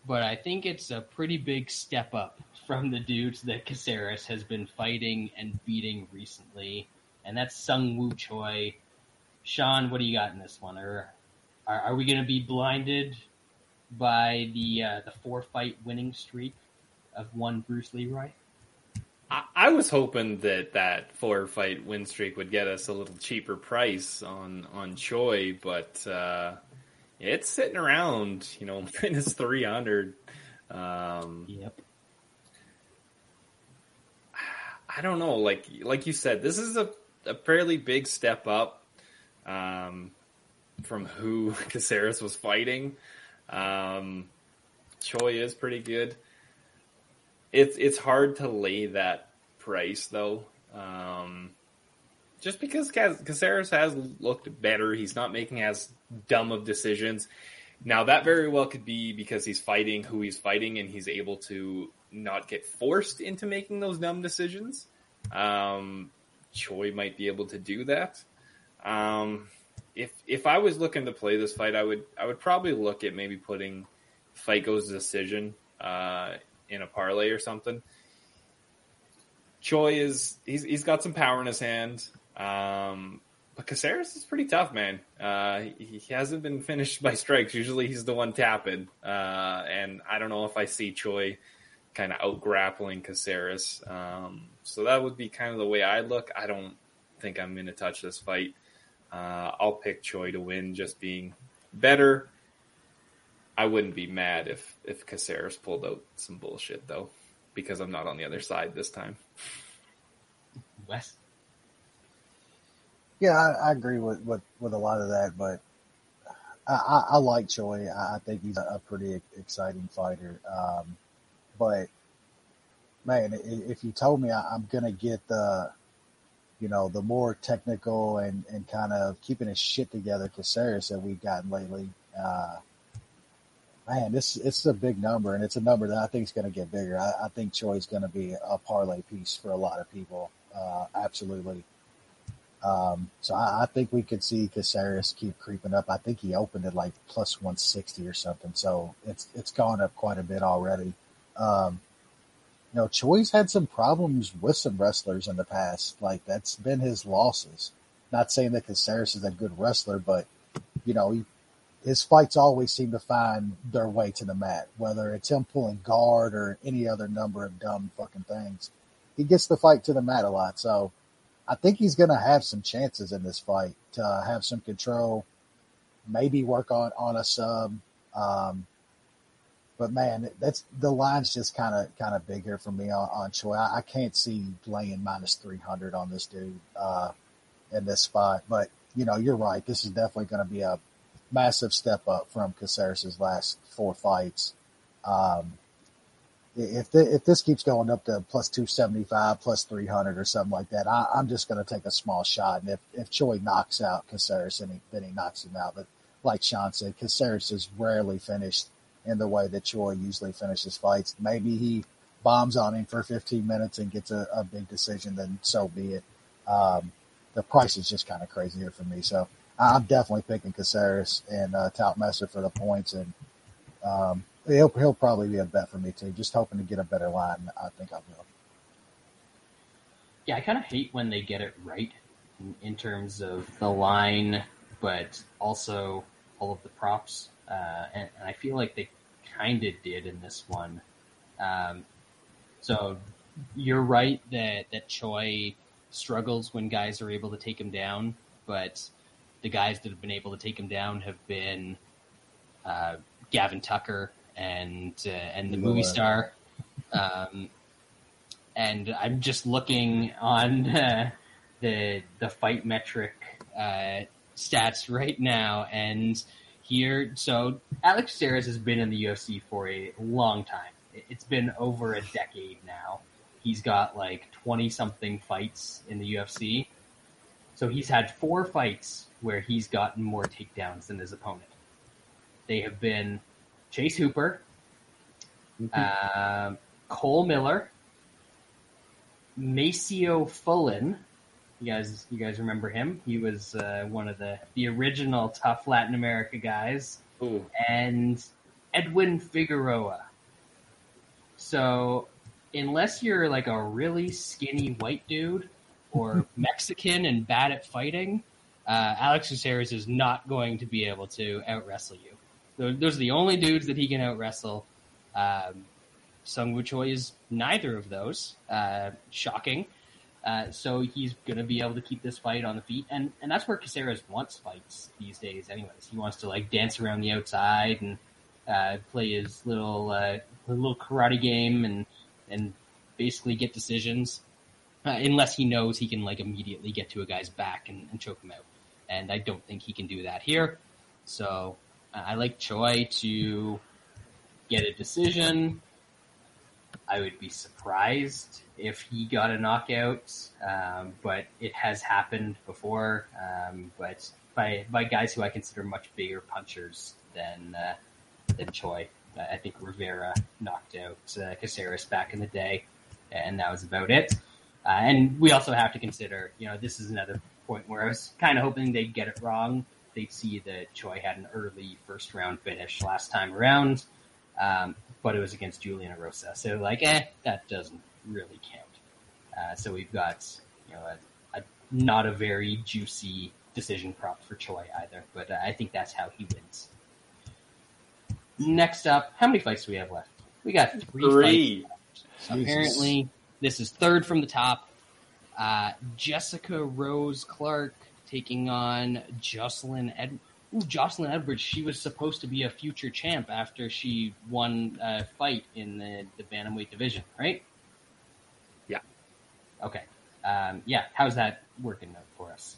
but I think it's a pretty big step up from the dudes that Caceres has been fighting and beating recently, and that's Seungwoo Choi. Sean, what do you got in this one? Or are, are we going to be blinded by the uh, the four fight winning streak of one Bruce Leroy? I, I was hoping that that four fight win streak would get us a little cheaper price on on Choi, but uh, it's sitting around, you know, *laughs* minus three hundred. Um, yep. I don't know. Like like you said, this is a, a fairly big step up um, from who *laughs* Caceres was fighting. Um, Choi is pretty good. It's it's hard to lay that price though, um, just because Caceres has looked better. He's not making as dumb of decisions. Now that very well could be because he's fighting who he's fighting, and he's able to not get forced into making those dumb decisions. Um, Choi might be able to do that. Um, if if I was looking to play this fight, I would I would probably look at maybe putting fight goes decision uh, in a parlay or something. Choi is he's he's got some power in his hand. Um, but Caceres is pretty tough, man. Uh, he, he, hasn't been finished by strikes. Usually he's the one tapping. Uh, and I don't know if I see Choi kind of out grappling Caceres. Um, so that would be kind of the way I look. I don't think I'm going to touch this fight. Uh, I'll pick Choi to win, just being better. I wouldn't be mad if if Caceres pulled out some bullshit though, because I'm not on the other side this time. Wes. Yeah, I, I agree with, with with a lot of that, but I, I, I like Choi. I think he's a, pretty exciting fighter. Um, but man, if you told me I'm going to get the, you know, the more technical and, and kind of keeping his shit together Caceres that we've gotten lately, uh, man, this it's a big number, and it's a number that I think is going to get bigger. I, I think Choi's going to be a parlay piece for a lot of people. Uh, absolutely. Um, so I, I, think we could see Caceres keep creeping up. I think he opened at like plus 160 or something. So it's, it's gone up quite a bit already. Um, you know, Choi's had some problems with some wrestlers in the past. Like that's been his losses. Not saying that Caceres is a good wrestler, but you know, he, his fights always seem to find their way to the mat, whether it's him pulling guard or any other number of dumb fucking things. He gets the fight to the mat a lot. So I think he's going to have some chances in this fight to have some control, maybe work on, on a sub. Um, but man, that's the line's just kind of kind of big here for me on, on Choi. I, I can't see laying minus three hundred on this dude uh, in this spot. But you know, you're right. This is definitely going to be a massive step up from Caceres' last four fights. Um, if the, if this keeps going up to plus two seventy five, plus three hundred, or something like that, I, I'm just going to take a small shot. And if if Choi knocks out Caceres, then he, then he knocks him out. But like Sean said, Caceres is rarely finished in the way that Choi usually finishes fights. Maybe he bombs on him for 15 minutes and gets a, a big decision, then so be it. Um, the price is just kind of crazy here for me. So I'm definitely picking Caceres and uh, Messer for the points, and um, he'll he'll probably be a bet for me too. Just hoping to get a better line. I think I will. Yeah, I kind of hate when they get it right in, in terms of the line, but also all of the props. Uh, and, and, I feel like they kind of did in this one. Um, so you're right that that Choi struggles when guys are able to take him down, but the guys that have been able to take him down have been uh, Gavin Tucker and uh, and the movie star. Um, and I'm just looking on uh, the the fight metric uh, stats right now, and here. So Alex Caceres has been in the UFC for a long time. It's been over a decade now. He's got like 20 something fights in the UFC. So he's had four fights where he's gotten more takedowns than his opponent. They have been Chase Hooper, mm-hmm. uh, Cole Miller, Masio Fullen, you guys, you guys remember him? He was uh, one of the the original tough Latin America guys, Ooh. and Edwin Figueroa. So, unless you're like a really skinny white dude or *laughs* Mexican and bad at fighting, uh, Alex Caceres is not going to be able to out wrestle you. Those are the only dudes that he can out wrestle. Um, Seungwoo Choi is neither of those. Uh, shocking. Uh, so he's going to be able to keep this fight on the feet, and and that's where Caceres wants fights these days. Anyways, he wants to like dance around the outside and uh, play his little uh, little karate game and and basically get decisions, uh, unless he knows he can like immediately get to a guy's back and, and choke him out. And I don't think he can do that here. So uh, I like Choi to get a decision I would be surprised if he got a knockout, um, but it has happened before. Um, but by by guys who I consider much bigger punchers than uh, than Choi. I think Rivera knocked out uh, Caceres back in the day, and that was about it. Uh, and we also have to consider, you know, this is another point where I was kind of hoping they'd get it wrong. They'd see that Choi had an early first round finish last time around. Um, but it was against Julian Erosa. So like, eh, that doesn't really count. Uh, so we've got, you know, a, a, not a very juicy decision prop for Choi either, but uh, I think that's how he wins. Next up, how many fights do we have left? We got three. Three. So apparently, this is third from the top. Uh, Jessica Rose Clark taking on Jocelyn Edwards. Ooh, Jocelyn Edwards. She was supposed to be a future champ after she won a fight in the, the bantamweight division, right? Yeah. Okay. Um, yeah. How's that working out for us?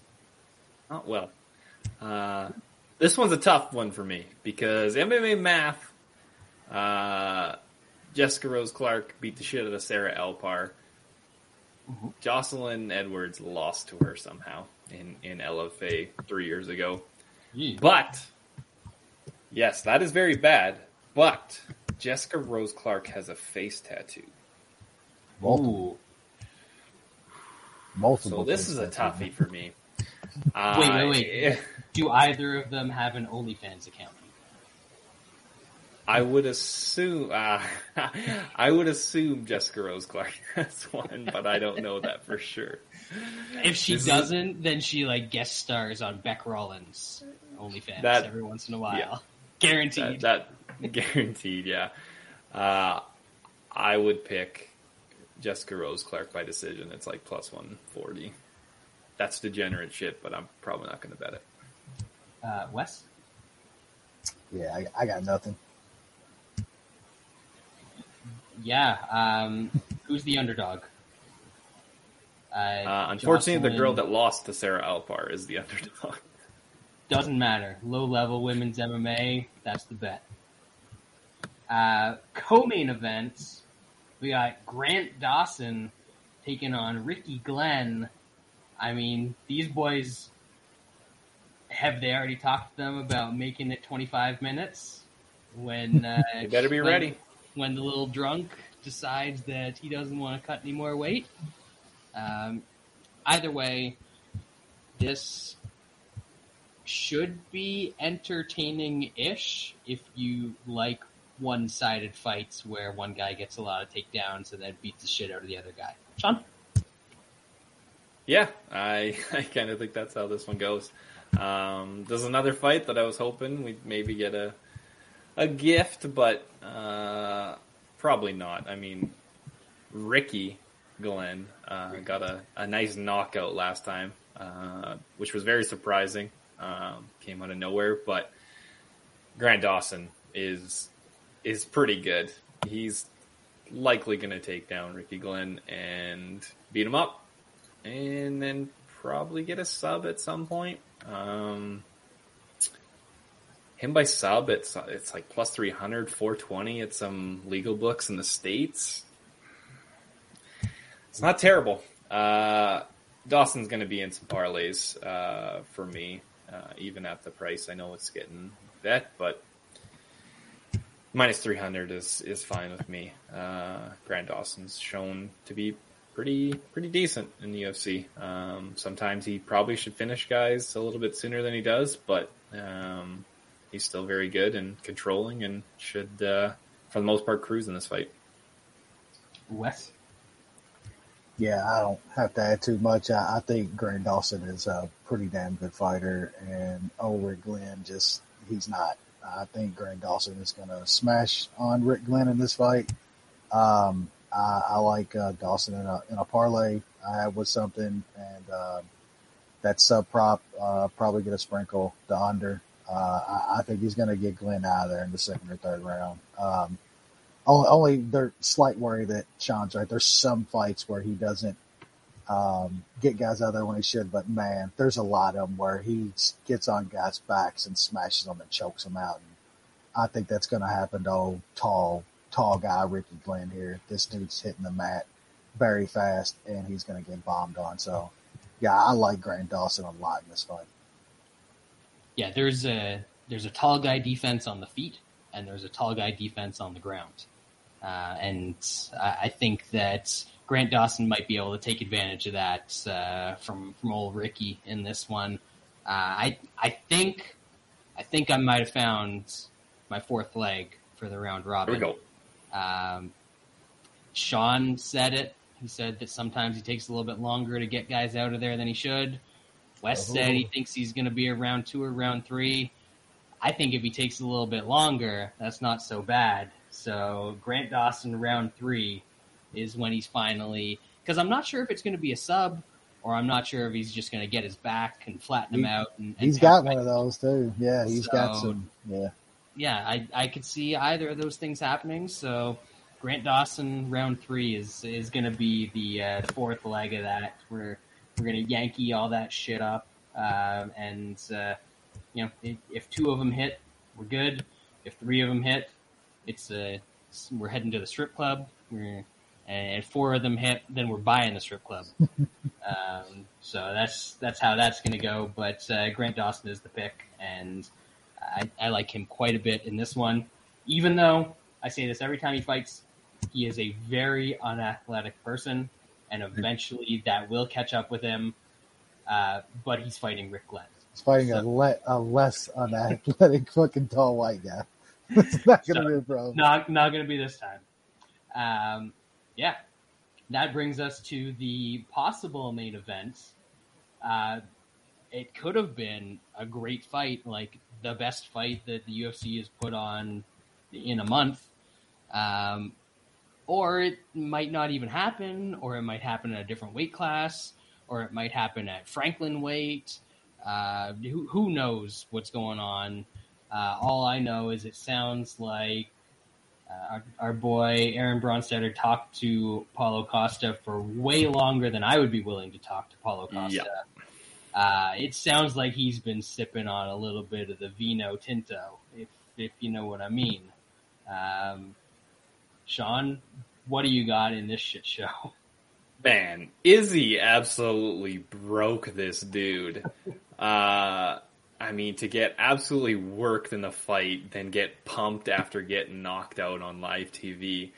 Oh, well, uh, this one's a tough one for me because MMA math. Uh, Jessica Rose Clark beat the shit out of Sarah Alpar. Mm-hmm. Jocelyn Edwards lost to her somehow in in LFA three years ago. But yes, that is very bad. But Jessica Rose Clark has a face tattoo. Multiple. Multiple. So this is a toughie for me. *laughs* Uh, wait, wait, wait. *laughs* Do either of them have an OnlyFans account? I would assume. Uh, *laughs* I would assume Jessica Rose Clark has one, but I don't know that for sure. If she this doesn't, is... then she like guest stars on Beck Rawlings OnlyFans that, every once in a while. Yeah, guaranteed. That, that guaranteed. Yeah. Uh, I would pick Jessica Rose Clark by decision. It's like plus one forty. That's degenerate shit, but I'm probably not going to bet it. Uh, Wes. Yeah, I, I got nothing. yeah, um, *laughs* who's the underdog? Uh, Uh, unfortunately, the girl that lost to Sarah Alpar is the *laughs* underdog. doesn't matter. Low level women's MMA, that's the bet. Uh, co-main events, we got Grant Dawson taking on Ricky Glenn. I mean, these boys have they already talked to them about making it 25 minutes? When *laughs* uh, You better be when- ready. when the little drunk decides that he doesn't want to cut any more weight. Um, either way, this should be entertaining-ish if you like one-sided fights where one guy gets a lot of takedowns and then beats the shit out of the other guy. Sean? Yeah, I *laughs* I kind of think that's how this one goes. Um, there's another fight that I was hoping we'd maybe get a a gift, but uh, probably not. I mean, Ricky Glenn uh, got a, a nice knockout last time, uh, which was very surprising. Um, came out of nowhere, but Grant Dawson is is pretty good. He's likely going to take down Ricky Glenn and beat him up and then probably get a sub at some point. Um, him by sub, it's it's like plus 300, 420 at some legal books in the states. It's not terrible. Uh, Dawson's going to be in some parlays uh, for me, uh, even at the price. I know it's getting bet, but minus 300 is is fine with me. Uh, Grant Dawson's shown to be pretty pretty decent in the UFC. Um, sometimes he probably should finish guys a little bit sooner than he does, but um, he's still very good and controlling and should, uh, for the most part, cruise in this fight. Wes? Yeah, I don't have to add too much. I, I think Grant Dawson is a pretty damn good fighter, and Ulrich Glenn just he's not. I think Grant Dawson is going to smash on Rick Glenn in this fight. Um, I, I like uh, Dawson in a in a parlay. I have with something, and uh, that sub prop uh, probably get a sprinkle the under. Uh, I, I think he's going to get Glenn out of there in the second or third round. Um, only, only there's slight worry that Sean's right. There's some fights where he doesn't um, get guys out there when he should, but man, there's a lot of them where he gets on guys' backs and smashes them and chokes them out. And I think that's going to happen to old tall, tall guy Ricky Glenn here. This dude's hitting the mat very fast, and he's going to get bombed on. So, yeah, I like Grant Dawson a lot in this fight. Yeah, there's a there's a tall guy defense on the feet, and there's a tall guy defense on the ground. Uh, and I, I think that Grant Dawson might be able to take advantage of that uh, from from old Ricky in this one. Uh, I I think I think I might have found my fourth leg for the round Here robin. we go. Um, Sean said it. He said that sometimes he takes a little bit longer to get guys out of there than he should. Wes Oh. said he thinks he's going to be around two or round three. I think if he takes a little bit longer, that's not so bad. So Grant Dawson round three is when he's finally because I'm not sure if it's going to be a sub or I'm not sure if he's just going to get his back and flatten him He- out. And, and He's got one of those too. Yeah, he's got some. Yeah. yeah, I I could see either of those things happening. So Grant Dawson round three is is going to be the uh, fourth leg of that. We're we're going to Yankee all that shit up, um, and uh, you know if, if two of them hit, we're good. If three of them hit, it's uh, we're heading to the strip club. We're and four of them hit, then we're buying the strip club. *laughs* um, so that's that's how that's going to go. But uh, Grant Dawson is the pick, and I, I like him quite a bit in this one. Even though I say this every time he fights, he is a very unathletic person, and eventually that will catch up with him. Uh, but he's fighting Rick Glenn. He's fighting a, le- a less unathletic *laughs* fucking tall white guy. *laughs* It's not going to So- be a problem. Not not going to be this time. Um, yeah, that brings us to the possible main event. Uh, it could have been a great fight, like the best fight that the UFC has put on in a month. Um, or it might not even happen, or it might happen at a different weight class, or it might happen at Franklin weight. Uh, who, who knows what's going on? Uh, all I know is it sounds like our, our boy Aaron Bronsteter talked to Paulo Costa for way longer than I would be willing to talk to Paulo Costa. Yeah. Uh, it sounds like he's been sipping on a little bit of the vino tinto, if if you know what I mean. Um, Sean, what do you got in this shit show? *laughs* Man, Izzy absolutely broke this dude. Uh, I mean, to get absolutely worked in the fight, then get pumped after getting knocked out on live TV.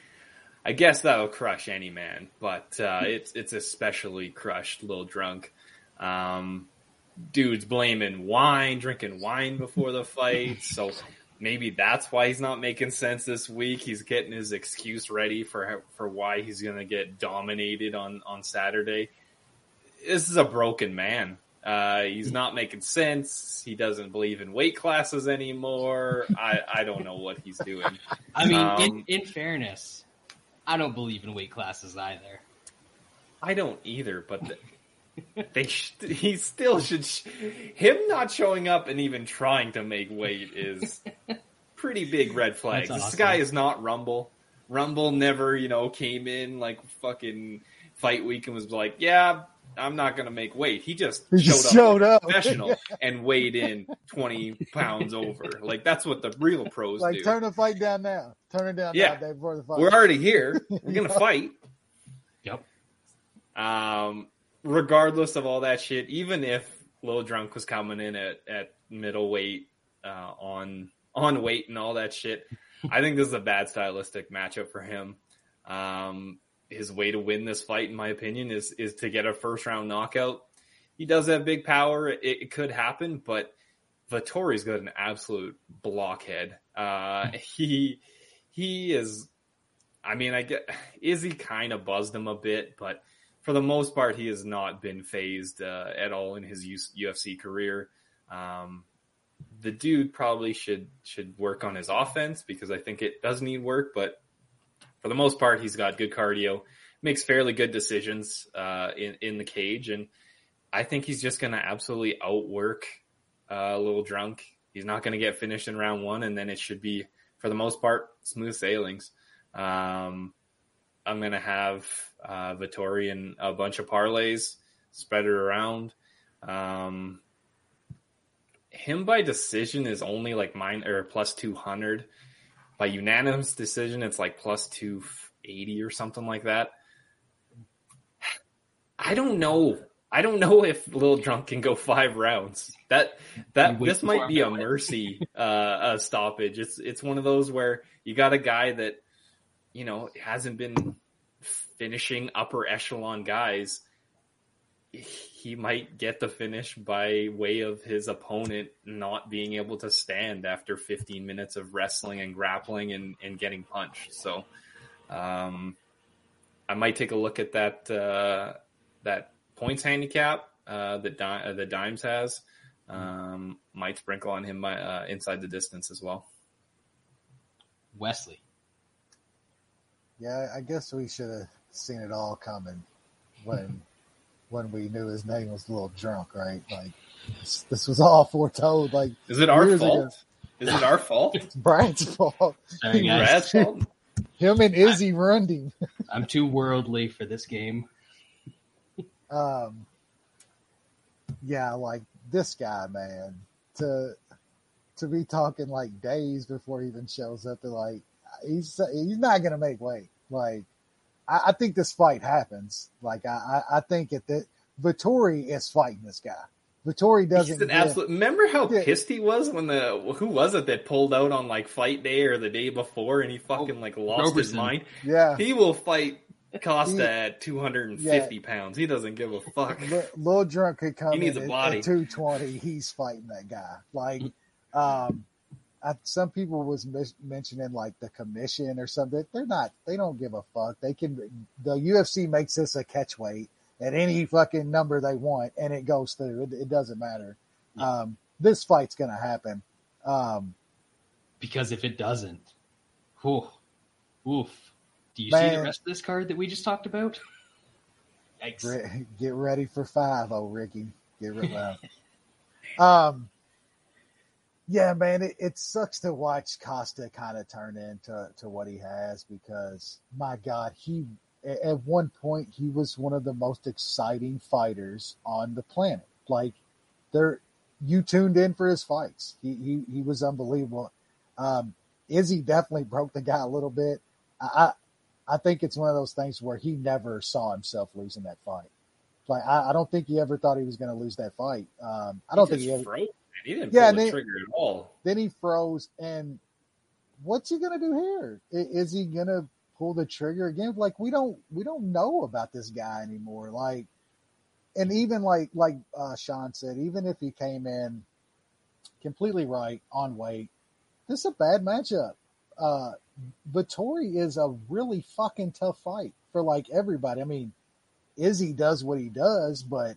I guess that'll crush any man, but uh, it's it's especially crushed Lil Drunk. Um, dude's blaming wine, drinking wine before the fight, so maybe that's why he's not making sense this week. He's getting his excuse ready for for why he's going to get dominated on on Saturday. This is a broken man. Uh, he's not making sense. He doesn't believe in weight classes anymore. I, I don't know what he's doing. *laughs* I mean, Um, in, in fairness, I don't believe in weight classes either. I don't either, but the, they sh- he still should. Sh- him not showing up and even trying to make weight is *laughs* pretty big red flag. That's This guy is not Rumble. Rumble never, you know, came in like fucking fight week and was like, "Yeah, I'm not gonna make weight." He just He showed just up showed like up. professional *laughs* and weighed in 20 pounds over. Like that's what the real pros Like do. turn the fight down now. Turn it down Yeah. now day before the fight. We're already here. We're gonna *laughs* *laughs* fight. Yep. Um, regardless of all that shit, even if Lil Drunk was coming in at, at middleweight, uh, on, on weight and all that shit, I think this is a bad stylistic matchup for him. Um, his way to win this fight, in my opinion, is, is to get a first round knockout. He does have big power. It, it could happen, but Vettori's got an absolute blockhead. Uh, *laughs* he, he is, I mean, I get, *laughs* Izzy kind of buzzed him a bit, but for the most part, he has not been fazed uh, at all in his UFC career. Um, the dude probably should should work on his offense because I think it does need work. But for the most part, he's got good cardio, makes fairly good decisions uh, in in the cage, and I think he's just going to absolutely outwork uh, a little drunk. He's not going to get finished in round one, and then it should be for the most part smooth sailings. Um, I'm gonna have uh, Vettori a bunch of parlays spread it around. Um, him by decision is only like mine or plus two hundred. By unanimous decision, it's like plus two eighty or something like that. I don't know. I don't know if Little Drunk can go five rounds. That that this might be a *laughs* mercy uh, a stoppage. It's it's one of those where you got a guy that you know hasn't been finishing upper echelon guys. He might get the finish by way of his opponent not being able to stand after 15 minutes of wrestling and grappling and, and getting punched. So, um, I might take a look at that uh, that points handicap uh, that Di- uh, that Dimes has. Um, might sprinkle on him by, uh, inside the distance as well. Wesley. Yeah, I guess we should have seen it all coming when when we knew his name was a little drunk, right? Like this, this was all foretold. Like Is it our fault? ago. Is it our fault? *laughs* it's Brian's fault. Sorry, He guys. Brad's *laughs* fault? Him and Izzy running. I'm too worldly for this game. Um, yeah, like this guy, man, to to be talking like days before he even shows up, to like he's he's not gonna make weight. Like I, I think this fight happens. Like I I, I think it that Vettori is fighting this guy. Vettori doesn't. He's an give- absolute. Remember how Yeah. pissed he was when the who was it that pulled out on like fight day or the day before, and he fucking like lost his mind. yeah. He will fight Costa He- at two hundred and fifty pounds. He doesn't give a fuck. Li- Lil Drunk could come He needs in a at- body. at 220. He's fighting that guy. Like, um, I, some people was mis- mentioning like the commission or something. They're not. They don't give a fuck. They can. The UFC makes this a catch weight at any fucking number they want, and it goes through. It, it doesn't matter. Um, this fight's gonna happen. Um, Because if it doesn't, whew, oof. Do you see the rest of this card that we just talked about? Yikes. Re- get ready for five, oh Ricky. Get ready. *laughs* um, Yeah, man, it, it sucks to watch Costa kind of turn into to what he has because my God, he at one point he was one of the most exciting fighters on the planet. Like there, you tuned in for his fights. He he he was unbelievable. Um, Izzy definitely broke the guy a little bit. I I think it's one of those things where he never saw himself losing that fight. Like I, I don't think he ever thought he was going to lose that fight. Um, I don't think he ever. froze. He didn't Yeah, pull the they- trigger at all. Then he froze, and what's he going to do here? Is he going to pull the trigger again? Like we don't we don't know about this guy anymore. Like, and even like like uh, Sean said, even if he came in completely right on weight, this is a bad matchup. Uh, Vettori is a really fucking tough fight for like everybody. I mean, Izzy does what he does, but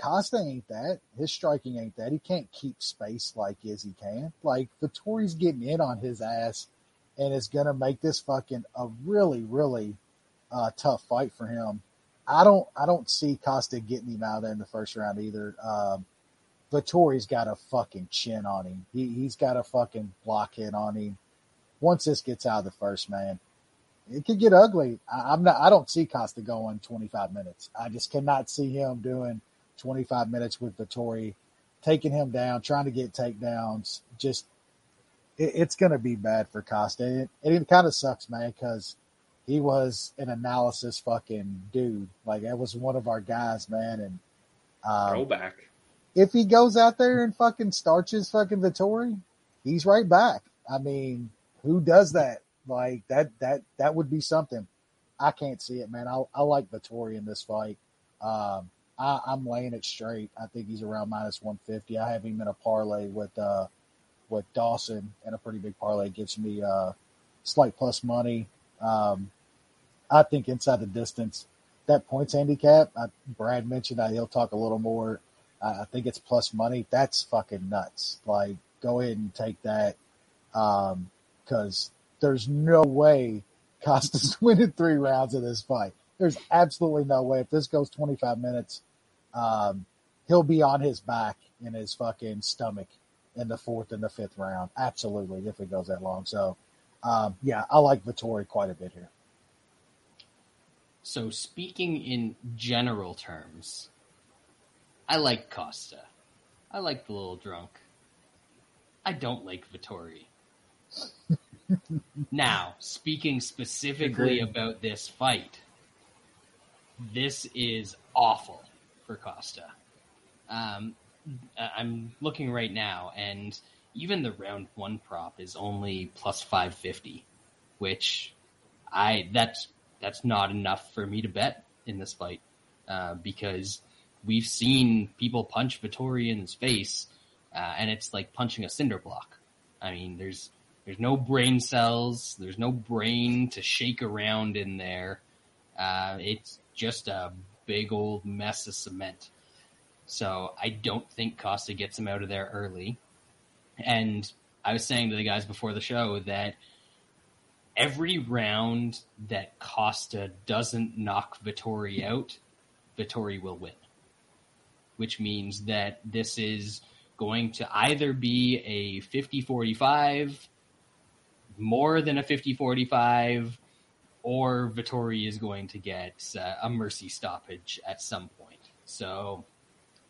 Costa ain't that. His striking ain't that. He can't keep space like Izzy can. Like Vettori's getting in on his ass, and it's gonna make this fucking a really, really uh, tough fight for him. I don't, I don't see Costa getting him out there in the first round either. Um, Vettori's got a fucking chin on him. He, he's got a fucking blockhead on him. Once this gets out of the first, man, it could get ugly. I, I'm not. I don't see Costa going 25 minutes. I just cannot see him doing 25 minutes with Vettori, taking him down, trying to get takedowns. Just it, it's going to be bad for Costa. And it, it kind of sucks, man, because he was an analysis fucking dude. Like that was one of our guys, man. And um, Throwback. if he goes out there and fucking starches fucking Vettori, he's right back. I mean, who does that? Like that that that would be something. I can't see it, man. I I like Vettori in this fight. Um, I, I'm laying it straight. I think he's around minus one fifty. I have him in a parlay with uh with Dawson and a pretty big parlay gives me uh slight plus money. Um, I think inside the distance, that points handicap. I, Brad mentioned that he'll talk a little more. I I think it's plus money. That's fucking nuts. Like, go ahead and take that. Um, cause there's no way Costa's *laughs* winning three rounds of this fight. There's absolutely no way. If this goes 25 minutes, um, he'll be on his back in his fucking stomach in the fourth and the fifth round. Absolutely. If it goes that long. So, um, yeah, I like Vettori quite a bit here. So speaking in general terms, I like Costa. I like the little drunk. I don't like Vettori. *laughs* now, speaking specifically about this fight, this is awful for Costa. Um, I'm looking right now, and even the round one prop is only plus five fifty, which I that's that's not enough for me to bet in this fight uh, because we've seen people punch Vettori in his face, uh, and it's like punching a cinder block. I mean, there's there's no brain cells, there's no brain to shake around in there. Uh, it's just a big old mess of cement. So I don't think Costa gets him out of there early. And I was saying to the guys before the show that every round that Costa doesn't knock Vettori out, Vettori will win. Which means that this is going to either be a 50 45, more than a 50 45, or Vettori is going to get uh, a mercy stoppage at some point. So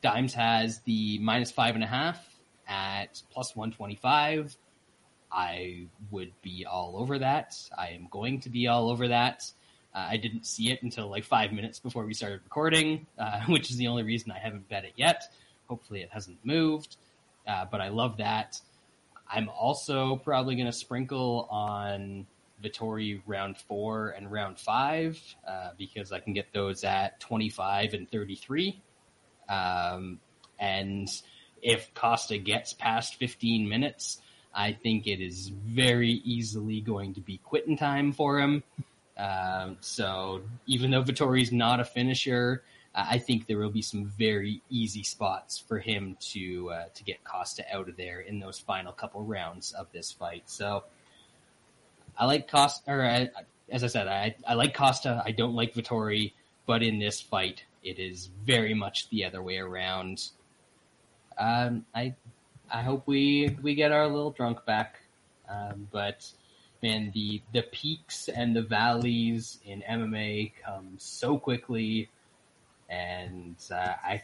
Dimes has the minus five and a half at plus 125. I would be all over that. I am going to be all over that. Uh, I didn't see it until like five minutes before we started recording, uh, *laughs* which is the only reason I haven't bet it yet. Hopefully, it hasn't moved, uh, but I love that. I'm also probably going to sprinkle on Vettori round four and round five uh, because I can get those at 25 and 33. Um, and if Costa gets past 15 minutes, I think it is very easily going to be quitting time for him. Um, so even though Vettori's not a finisher, I think there will be some very easy spots for him to uh, to get Costa out of there in those final couple rounds of this fight. So I like Costa, or I, as I said, I, I like Costa. I don't like Vettori, but in this fight, it is very much the other way around. Um, I I hope we we get our little drunk back. Um, but man, the the peaks and the valleys in MMA come so quickly, and uh, I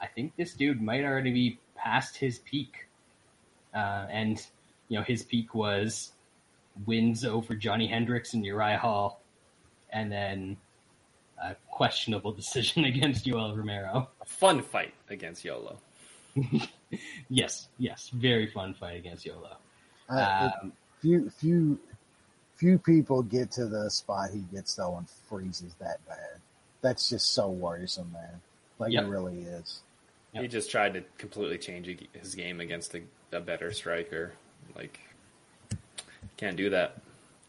I think this dude might already be past his peak. Uh, and you know his peak was wins over Johnny Hendricks and Uriah Hall, and then a questionable *laughs* decision against Yoel Romero. A fun fight against Yolo. *laughs* yes, yes, very fun fight against Yolo. Uh, Um, few few few people get to the spot he gets though and freezes that bad. That's just so worrisome, man. Like Yep. it really is. Yep. He just tried to completely change his game against a, a better striker. Like, can't do that.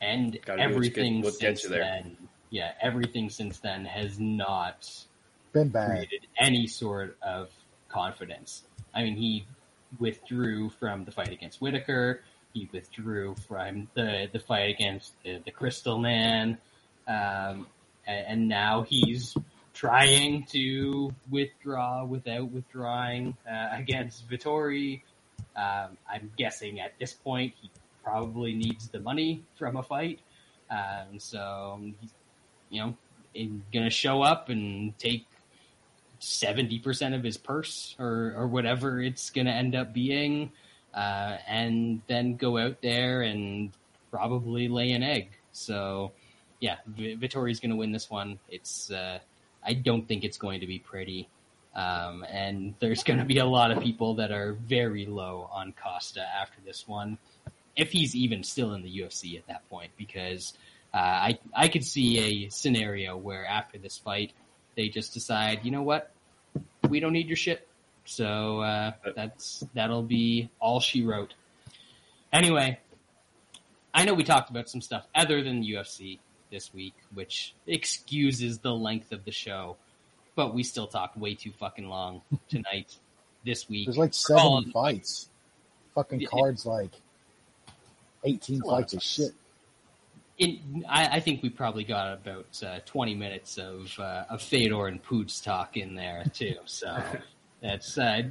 and Gotta do good- everything what gets since you there. then, yeah, everything since then has not Been bad. created any sort of confidence. I mean, he withdrew from the fight against Whittaker. He withdrew from the the fight against the, the Crystal Man, um, and, and now he's trying to withdraw without withdrawing uh, against Vettori. Um, I'm guessing at this point he probably needs the money from a fight, um, so you know, gonna show up and take seventy percent of his purse or or whatever it's going to end up being, uh, and then go out there and probably lay an egg. So, yeah, Vettori's going to win this one. It's uh, I don't think it's going to be pretty. Um, and there's going to be a lot of people that are very low on Costa after this one, if he's even still in the UFC at that point, because uh, I I could see a scenario where after this fight, they just decide, you know what, we don't need your shit. So uh, that's that'll be all she wrote. Anyway, I know we talked about some stuff other than the UFC this week, which excuses the length of the show, but we still talked way too fucking long *laughs* tonight. This week, There's like For all seventy of- fights. Fucking cards like eighteen It's a lot of fights of shit. in, I, I think we probably got about uh, 20 minutes of uh, of Fedor and Poots talk in there too. So *laughs* that's uh,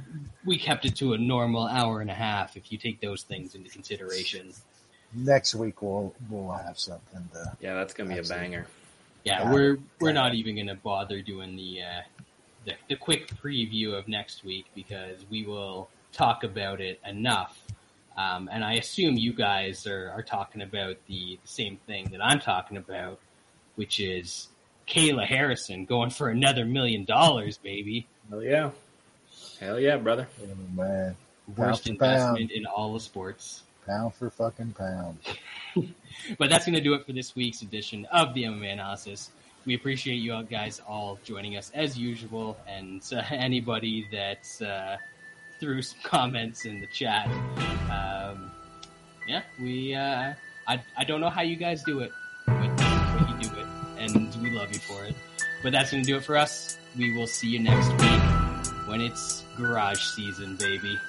we kept it to a normal hour and a half if you take those things into consideration. Next week we'll we'll have something to Yeah, that's gonna be a Absolutely. banger. Yeah, Got we're we're Got not even going to bother doing the, uh, the the quick preview of next week because we will talk about it enough. Um, and I assume you guys are, are talking about the, the same thing that I'm talking about, which is Kayla Harrison going for another million dollars, baby. Hell yeah. Hell yeah, brother. oh, man. Worst for pound. investment in all of sports. Pound for fucking pound. *laughs* But that's going to do it for this week's edition of the MMA Analysis. We appreciate you all guys all joining us as usual, and uh, *laughs* anybody that's. uh, threw some comments in the chat. Um, yeah, we. Uh, I I don't know how you guys do it, but, you do it, and we love you for it. But that's to do it for us. We will see you next week when it's garage season, baby.